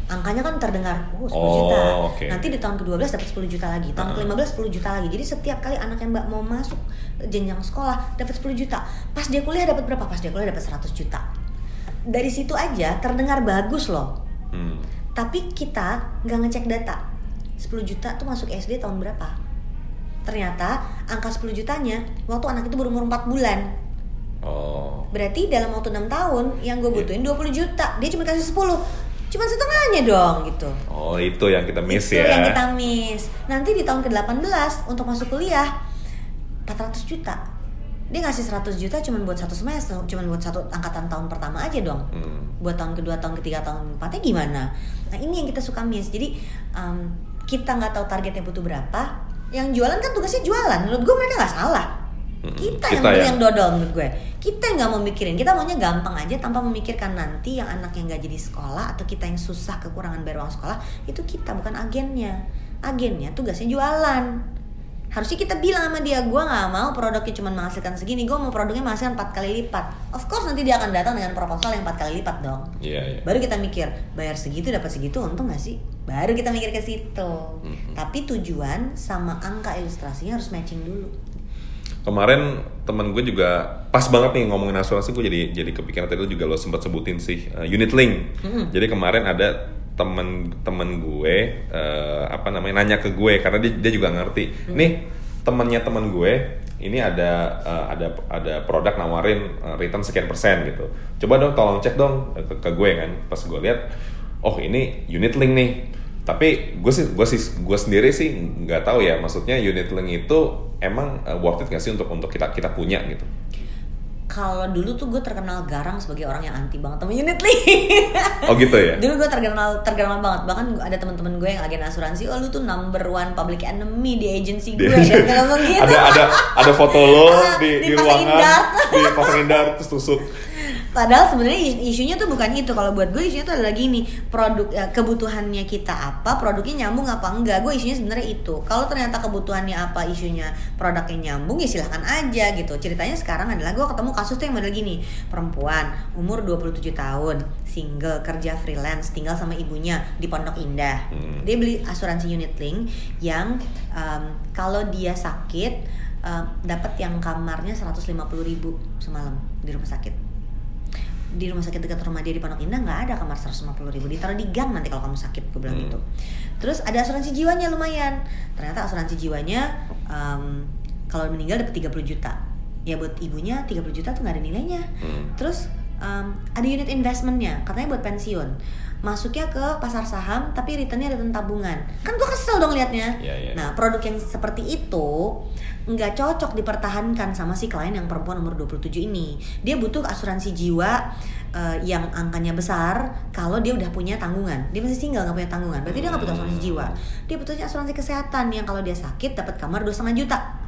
Angkanya kan terdengar, oh 10 Oh, juta. oke. Nanti di tahun ke-12 dapat 10 juta lagi. Tahun Uh-uh. ke-15 10 juta lagi. Jadi setiap kali anak yang Mbak mau masuk jenjang sekolah dapat 10 juta. Pas dia kuliah dapat berapa? Pas dia kuliah dapat 100 juta. Dari situ aja terdengar bagus loh. Hmm. Tapi kita nggak ngecek data. 10 juta tuh masuk SD tahun berapa? Ternyata angka 10 jutanya waktu anak itu baru umur 4 bulan. oh Berarti dalam waktu 6 tahun yang gue Iya. butuhin 20 juta, dia cuma kasih 10. Cuma setengahnya dong gitu. oh itu yang kita miss Itu ya yang kita miss. Nanti di tahun ke-18 untuk masuk kuliah 400 juta. Dia ngasih 100 juta cuma buat satu semester, cuma buat satu angkatan tahun pertama aja dong. Hmm. Buat tahun kedua, tahun ketiga, tahun empatnya gimana? Nah ini yang kita suka miss. Jadi um, kita nggak tahu targetnya butuh berapa. Yang jualan kan tugasnya jualan. Menurut gue mereka nggak salah. Kita, Kita yang beli yang- yang dodol menurut gue. Kita yang nggak mau mikirin. Kita maunya gampang aja tanpa memikirkan nanti yang anak yang nggak jadi sekolah atau kita yang susah kekurangan bayar uang sekolah itu kita bukan agennya. Agennya tugasnya jualan. Harusnya kita bilang sama dia, gue nggak mau produknya cuma menghasilkan segini, gue mau produknya menghasilkan 4 kali lipat. Of course nanti dia akan datang dengan proposal yang 4 kali lipat dong. iya iya Baru kita mikir, bayar segitu dapat segitu untung gak sih? Baru kita mikir ke situ. Mhm. Tapi tujuan sama angka ilustrasinya harus matching dulu. kemarin temen gue juga pas banget nih ngomongin asuransi gue jadi jadi kepikiran tadi juga lo sempat sebutin sih uh, unit link Mm-mm. jadi kemarin ada temen-temen gue eh, apa namanya nanya ke gue karena dia, dia juga ngerti. Nih temennya temen gue ini ada eh, ada ada produk nawarin eh, return sekian persen gitu. Coba dong tolong cek dong ke, ke gue kan. Pas gue lihat oh ini unit link nih. Tapi gue sih gue sih gue sendiri sih nggak tahu ya maksudnya unit link itu emang eh, worth it nggak sih untuk untuk kita kita punya gitu Kalau dulu tuh gue terkenal garang sebagai orang yang anti banget sama unit link. oh gitu ya? Dulu gue terkenal terkenal banget. Bahkan ada teman-teman gue yang agen asuransi oh lu tuh number one public enemy di agency gue. Di- dan gitu. Ada ada ada foto lo di, di, dipasangin ruangan dart. dipasangin dart terus tusuk Padahal sebenarnya is- isunya tuh bukan itu. Kalau buat gue isunya tuh adalah gini, produk ya, kebutuhannya kita apa, produknya nyambung apa enggak. Gue isunya sebenarnya itu. Kalau ternyata kebutuhannya apa, isunya produknya nyambung ya silahkan aja gitu. Ceritanya sekarang adalah gue ketemu kasus tuh yang model gini, perempuan umur 27 tahun, single, kerja freelance, tinggal sama ibunya di Pondok Indah. Hmm. Dia beli asuransi unit link yang em, kalau dia sakit em, dapat yang kamarnya 150.000 ribu semalam di rumah sakit di rumah sakit dekat rumah dia di Pondok Indah nggak ada kamar 150 ribu ditaruh di gang nanti kalau kamu sakit gue bilang Hmm. gitu. Terus ada asuransi jiwanya lumayan. Ternyata asuransi jiwanya em, kalau meninggal dapat 30 juta. Ya buat ibunya 30 juta tuh nggak ada nilainya. Hmm. terus em, ada unit investmentnya katanya buat pensiun masuknya ke pasar saham tapi returnnya return tabungan. Kan gue kesel dong liatnya. Iya, iya. nah produk yang seperti itu nggak cocok dipertahankan sama si klien yang perempuan umur 27 ini. Dia butuh asuransi jiwa eh, yang angkanya besar kalau dia udah punya tanggungan. Dia masih single nggak punya tanggungan. Berarti dia nggak butuh asuransi jiwa. Dia butuhnya asuransi kesehatan yang kalau dia sakit dapat kamar dua setengah juta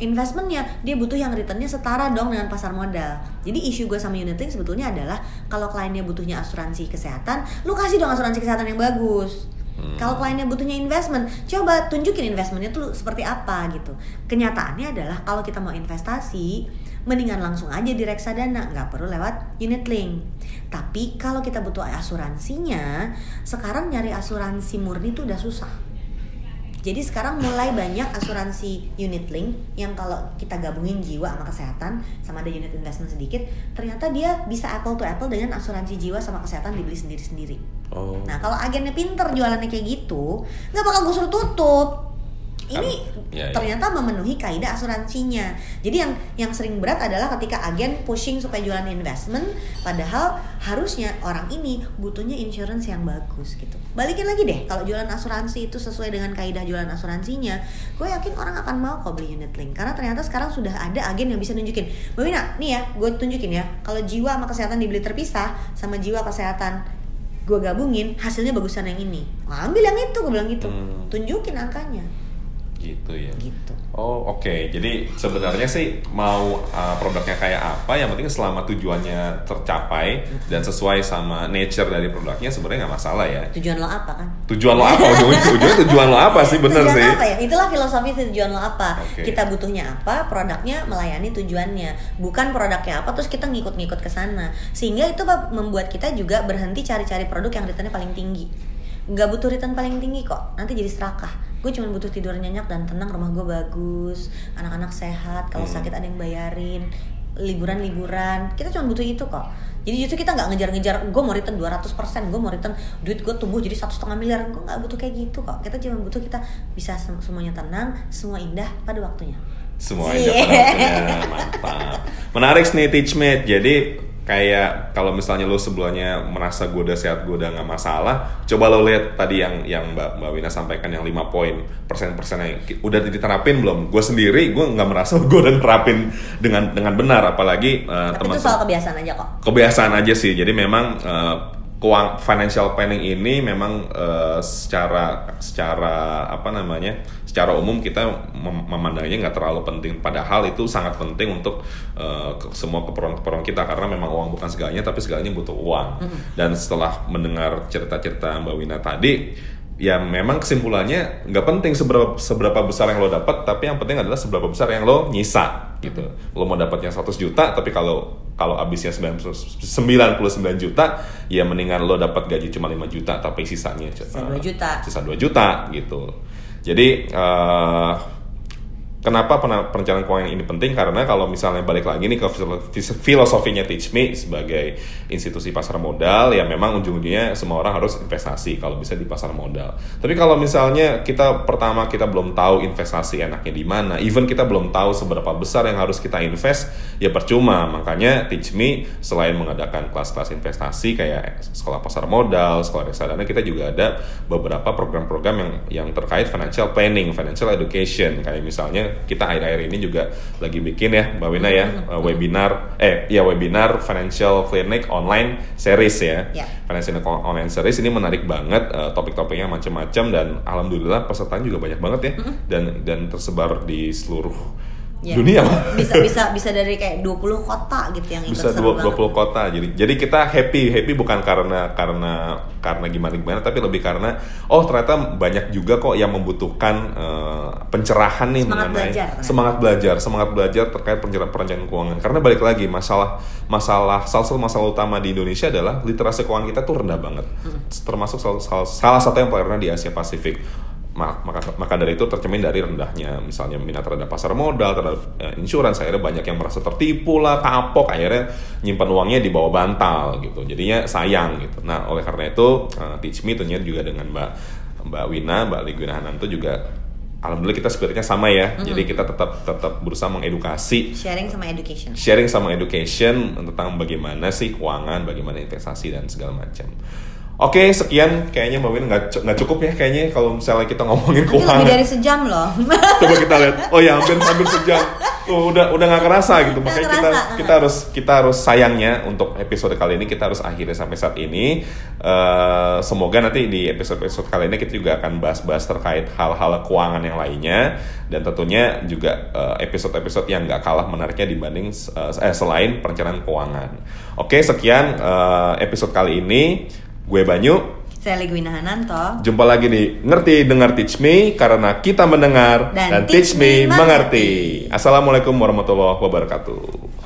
investmentnya dia butuh yang returnnya setara dong dengan pasar modal. Jadi isu gue sama unit link sebetulnya adalah kalau kliennya butuhnya asuransi kesehatan lu kasih dong asuransi kesehatan yang bagus. Hmm. kalau kliennya butuhnya investment coba tunjukin investmentnya tuh seperti apa gitu. Kenyataannya adalah kalau kita mau investasi mendingan langsung aja di reksadana nggak perlu lewat unit link tapi kalau kita butuh asuransinya sekarang nyari asuransi murni tuh udah susah jadi sekarang mulai banyak asuransi unit link yang kalau kita gabungin jiwa sama kesehatan sama ada unit investment sedikit, ternyata dia bisa apple to apple dengan asuransi jiwa sama kesehatan dibeli sendiri-sendiri. oh Nah kalau agennya pinter jualannya kayak gitu, nggak bakal gue suruh tutup. Ini Iya, iya. ternyata memenuhi kaidah asuransinya. Jadi yang yang sering berat adalah ketika agen pushing supaya jualan investment, padahal harusnya orang ini butuhnya insurance yang bagus gitu. Balikin lagi deh, kalau jualan asuransi itu sesuai dengan kaidah jualan asuransinya, gue yakin orang akan mau kok beli unit link. Karena ternyata sekarang sudah ada agen yang bisa nunjukin, Mbak Wina, nih ya, gue tunjukin ya, kalau jiwa sama kesehatan dibeli terpisah, sama jiwa kesehatan gue gabungin, hasilnya bagusan yang ini. Ambil yang itu, gue bilang gitu. Hmm. Tunjukin angkanya, gitu ya. gitu. Oh oke, jadi sebenarnya sih mau uh, produknya kayak apa, yang penting selama tujuannya tercapai dan sesuai sama nature dari produknya sebenarnya nggak masalah ya. Tujuan lo apa kan? Tujuan lo apa? Ujungnya, ujungnya tujuan lo apa sih? Bener tujuan sih. apa ya? Itulah filosofi tujuan lo apa. Oke. Kita butuhnya apa, produknya melayani tujuannya. Bukan produknya apa terus kita ngikut-ngikut ke sana. Sehingga itu membuat kita juga berhenti cari-cari produk yang returnnya paling tinggi. Nggak butuh return paling tinggi kok. Nanti jadi serakah. Gue cuma butuh tidur nyenyak dan tenang, rumah gue bagus, anak-anak sehat, kalau Hmm. sakit ada yang bayarin, liburan-liburan. Kita cuma butuh itu kok. Jadi justru kita nggak ngejar-ngejar, gue mau return 200%, gue mau return duit gue tumbuh jadi satu setengah miliar. Gue nggak butuh kayak gitu kok. Kita cuma butuh kita bisa sem- semuanya tenang, semua indah pada waktunya. Semua pada waktunya. mantap. Menarik nih teachmate. Jadi kayak kalau misalnya lo sebelumnya merasa gue udah sehat, gue udah nggak masalah, coba lo lihat tadi yang yang Mbak Mbak Wina sampaikan yang 5 poin persen-persen yang ki- udah diterapin belum? Gue sendiri gue nggak merasa gue udah terapin dengan dengan benar, apalagi uh, Tapi itu teman soal kebiasaan aja kok. kebiasaan aja sih. Jadi memang eh, keuang financial planning ini memang eh, secara secara apa namanya? Secara umum kita mem- memandangnya nggak terlalu penting. Padahal itu sangat penting untuk ke- semua keperluan-keperluan kita karena memang uang bukan segalanya, tapi segalanya butuh uang. Dan setelah mendengar cerita-cerita Mbak Wina tadi. Ya memang kesimpulannya nggak penting seberapa seberapa besar yang lo dapat, tapi yang penting adalah seberapa besar yang lo nyisa gitu. Lo mau dapatnya 100 juta, tapi kalau kalau habisnya 90 99 juta, ya mendingan lo dapat gaji cuma 5 juta, tapi sisanya Sisa eh, 2 juta. Sisa 2 juta gitu. Jadi eh, Kenapa perencanaan keuangan ini penting? Karena kalau misalnya balik lagi nih ke filosofinya Teach Me sebagai institusi pasar modal, ya memang ujung-ujungnya semua orang harus investasi kalau bisa di pasar modal. Tapi kalau misalnya kita pertama kita belum tahu investasi enaknya di mana, even kita belum tahu seberapa besar yang harus kita invest, ya percuma. Makanya Teach Me selain mengadakan kelas-kelas investasi kayak sekolah pasar modal, sekolah reksadana, kita juga ada beberapa program-program yang yang terkait financial planning, financial education. Kayak misalnya kita akhir-akhir ini juga lagi bikin ya, Mbak Wina ya, uh, webinar, eh ya webinar financial clinic online series ya. Ya. Financial Clinic online series ini menarik banget, uh, topik-topiknya macam-macam dan alhamdulillah pesertanya juga banyak banget ya, dan dan tersebar di seluruh Ya. dunia. Bisa bisa bisa dari kayak 20 kota gitu yang ikut bisa dua- 20 banget. kota jadi jadi kita happy happy bukan karena karena karena gimana gimana tapi lebih karena oh ternyata banyak juga kok yang membutuhkan eh, pencerahan nih Semangat mengenai belajar, kan? semangat belajar semangat belajar terkait pencerahan perencanaan keuangan karena balik lagi masalah masalah salah satu masalah utama di Indonesia adalah literasi keuangan kita tuh rendah banget Hmm. termasuk salah, salah, salah satu yang paling rendah di Asia Pasifik maka maka dari itu tercermin dari rendahnya misalnya minat terhadap pasar modal terhadap eh, insurance akhirnya banyak yang merasa tertipu lah kapok akhirnya nyimpan uangnya di bawah bantal gitu. Jadinya sayang gitu. Nah oleh karena itu eh, Teach Me tentunya juga dengan Mbak Mbak Wina Mbak Ligwina Hananto juga alhamdulillah kita spiritnya sama ya. Jadi kita tetap tetap berusaha mengedukasi. Sharing sama education. sharing sama education tentang bagaimana sih keuangan, bagaimana investasi dan segala macam. Oke, sekian kayaknya Mbak Win nggak cu- nggak cukup ya kayaknya kalau misalnya kita ngomongin Ini lebih keuangan. dari sejam loh. Coba kita lihat. Oh ya, hampir hampir sejam. Oh, udah udah nggak kerasa gitu. Makanya kita kerasa. kita harus kita harus sayangnya untuk episode kali ini kita harus akhiri sampai saat ini. Eh, semoga nanti di episode-episode kali ini kita juga akan bahas-bahas terkait hal-hal keuangan yang lainnya dan tentunya juga eh, episode-episode yang nggak kalah menariknya dibanding eh, eh, selain perencanaan keuangan. Oke, sekian eh, episode kali ini. Gue Banyu, Saya Ligwina Hananto. Jumpa lagi di Ngerti Dengar Teach Me karena kita mendengar Dan dan, teach teach me me mengerti. Assalamualaikum warahmatullahi wabarakatuh.